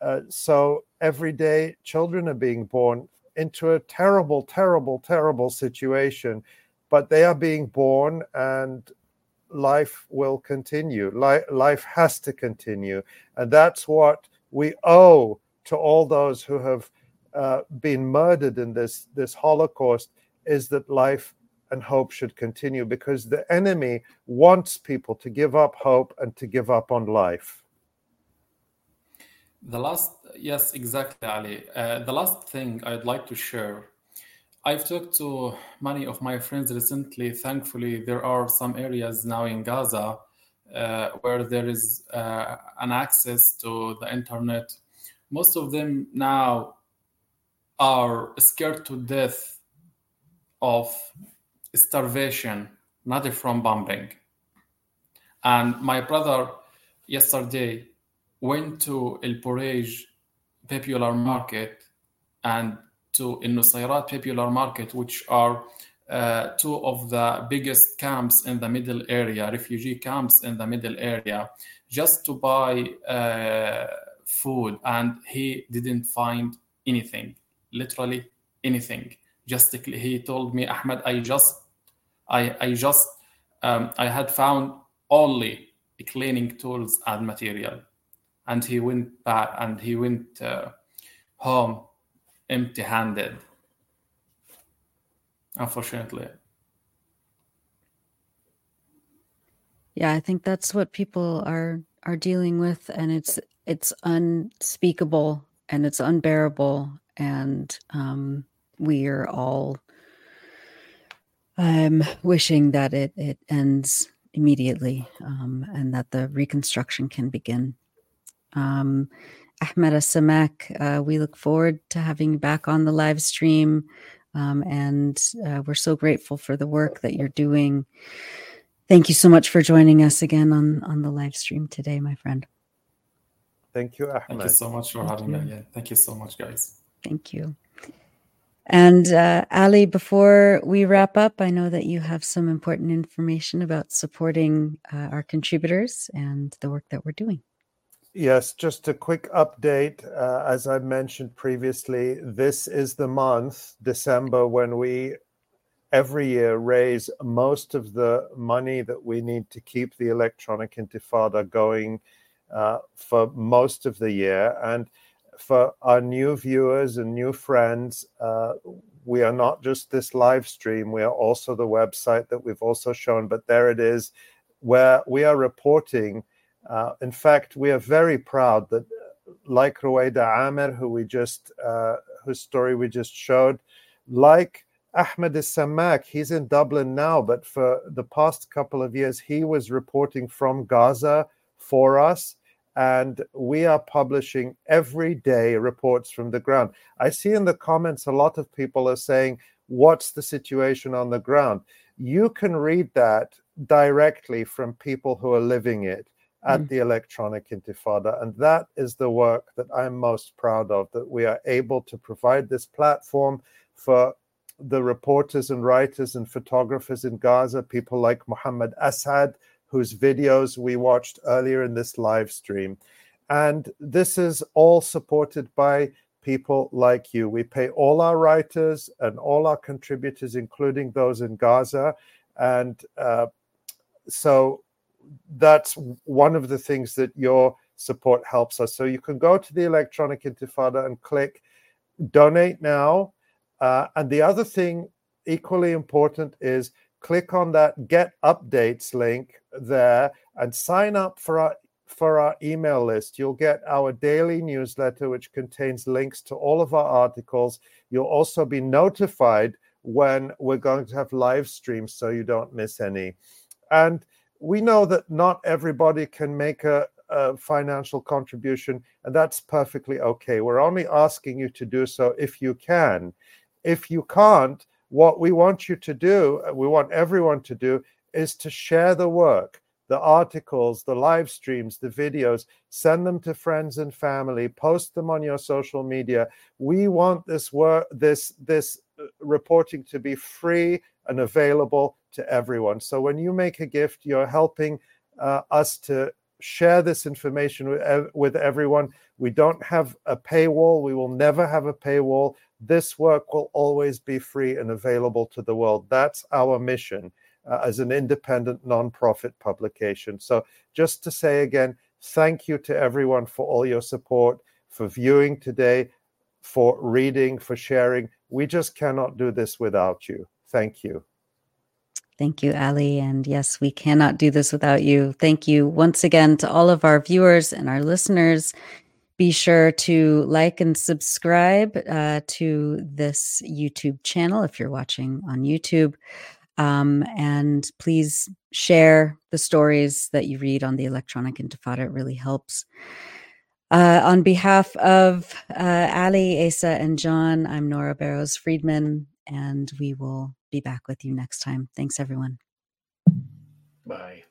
uh, so every day children are being born into a terrible, terrible, terrible situation but they are being born and life will continue. Li- life has to continue. And that's what we owe to all those who have uh, been murdered in this, this Holocaust is that life and hope should continue because the enemy wants people to give up hope and to give up on life. The last, yes, exactly, Ali. Uh, the last thing I'd like to share. I've talked to many of my friends recently. Thankfully, there are some areas now in Gaza uh, where there is uh, an access to the internet. Most of them now are scared to death of starvation, not from bombing. And my brother yesterday went to El Bureij popular market and to El Nusayrat popular market, which are uh, two of the biggest camps in the middle area, refugee camps in the middle area, just to buy uh, food. And he didn't find anything, literally anything. Just he told me, Ahmed, I just, I, I just, um, I had found only cleaning tools and material and he went back and he went uh, home empty handed unfortunately. Yeah, I think that's what people are are dealing with, and it's it's unspeakable and it's unbearable, and um, we are all um, wishing that it it ends immediately um, and that the reconstruction can begin. Um, Ahmed Samak, uh, we look forward to having you back on the live stream. Um, and uh, we're so grateful for the work that you're doing. Thank you so much for joining us again on, on the live stream today, my friend. Thank you, Ahmed. Thank you so much for Thank having you. me again. Thank you so much, guys. Thank you. And uh, Ali, before we wrap up, I know that you have some important information about supporting uh, our contributors and the work that we're doing. Yes, just a quick update. Uh, as I mentioned previously, this is the month, December, when we every year raise most of the money that we need to keep the electronic intifada going uh, for most of the year. And for our new viewers and new friends, uh, we are not just this live stream, we are also the website that we've also shown, but there it is, where we are reporting. Uh, in fact, we are very proud that, like Ruwaida Amer, who we just, uh, whose story we just showed, like Ahmed Samak, he's in Dublin now, but for the past couple of years, he was reporting from Gaza for us and we are publishing every day reports from the ground. I see in the comments a lot of people are saying, What's the situation on the ground? You can read that directly from people who are living it at mm. the electronic intifada. And that is the work that I'm most proud of that we are able to provide this platform for the reporters and writers and photographers in Gaza, people like Mohammed Asad, whose videos we watched earlier in this live stream. And this is all supported by people like you. We pay all our writers and all our contributors, including those in Gaza. And uh, so that's one of the things that your support helps us. So you can go to the Electronic Intifada and click donate now. Uh, and the other thing, equally important, is click on that get updates link there and sign up for our for our email list. You'll get our daily newsletter, which contains links to all of our articles. You'll also be notified when we're going to have live streams so you don't miss any. And we know that not everybody can make a, a financial contribution, and that's perfectly okay. We're only asking you to do so if you can. If you can't, what we want you to do, uh, we want everyone to do, is to share the work, the articles, the live streams, the videos, send them to friends and family, post them on your social media. We want this work, this this uh, reporting to be free and available to everyone. So when you make a gift, you're helping uh, us to share this information with, with everyone. We don't have a paywall. We will never have a paywall. This work will always be free and available to the world. That's our mission uh, as an independent nonprofit publication. So, just to say again, thank you to everyone for all your support, for viewing today, for reading, for sharing. We just cannot do this without you. Thank you. Thank you, Ali. And yes, we cannot do this without you. Thank you once again to all of our viewers and our listeners. Be sure to like and subscribe uh, to this YouTube channel if you're watching on YouTube. Um, and please share the stories that you read on the Electronic Intifada. It really helps. Uh, on behalf of uh, Ali, Asa, and Jon, I'm Nora Barrows Friedman, and we will be back with you next time. Thanks, everyone. Bye.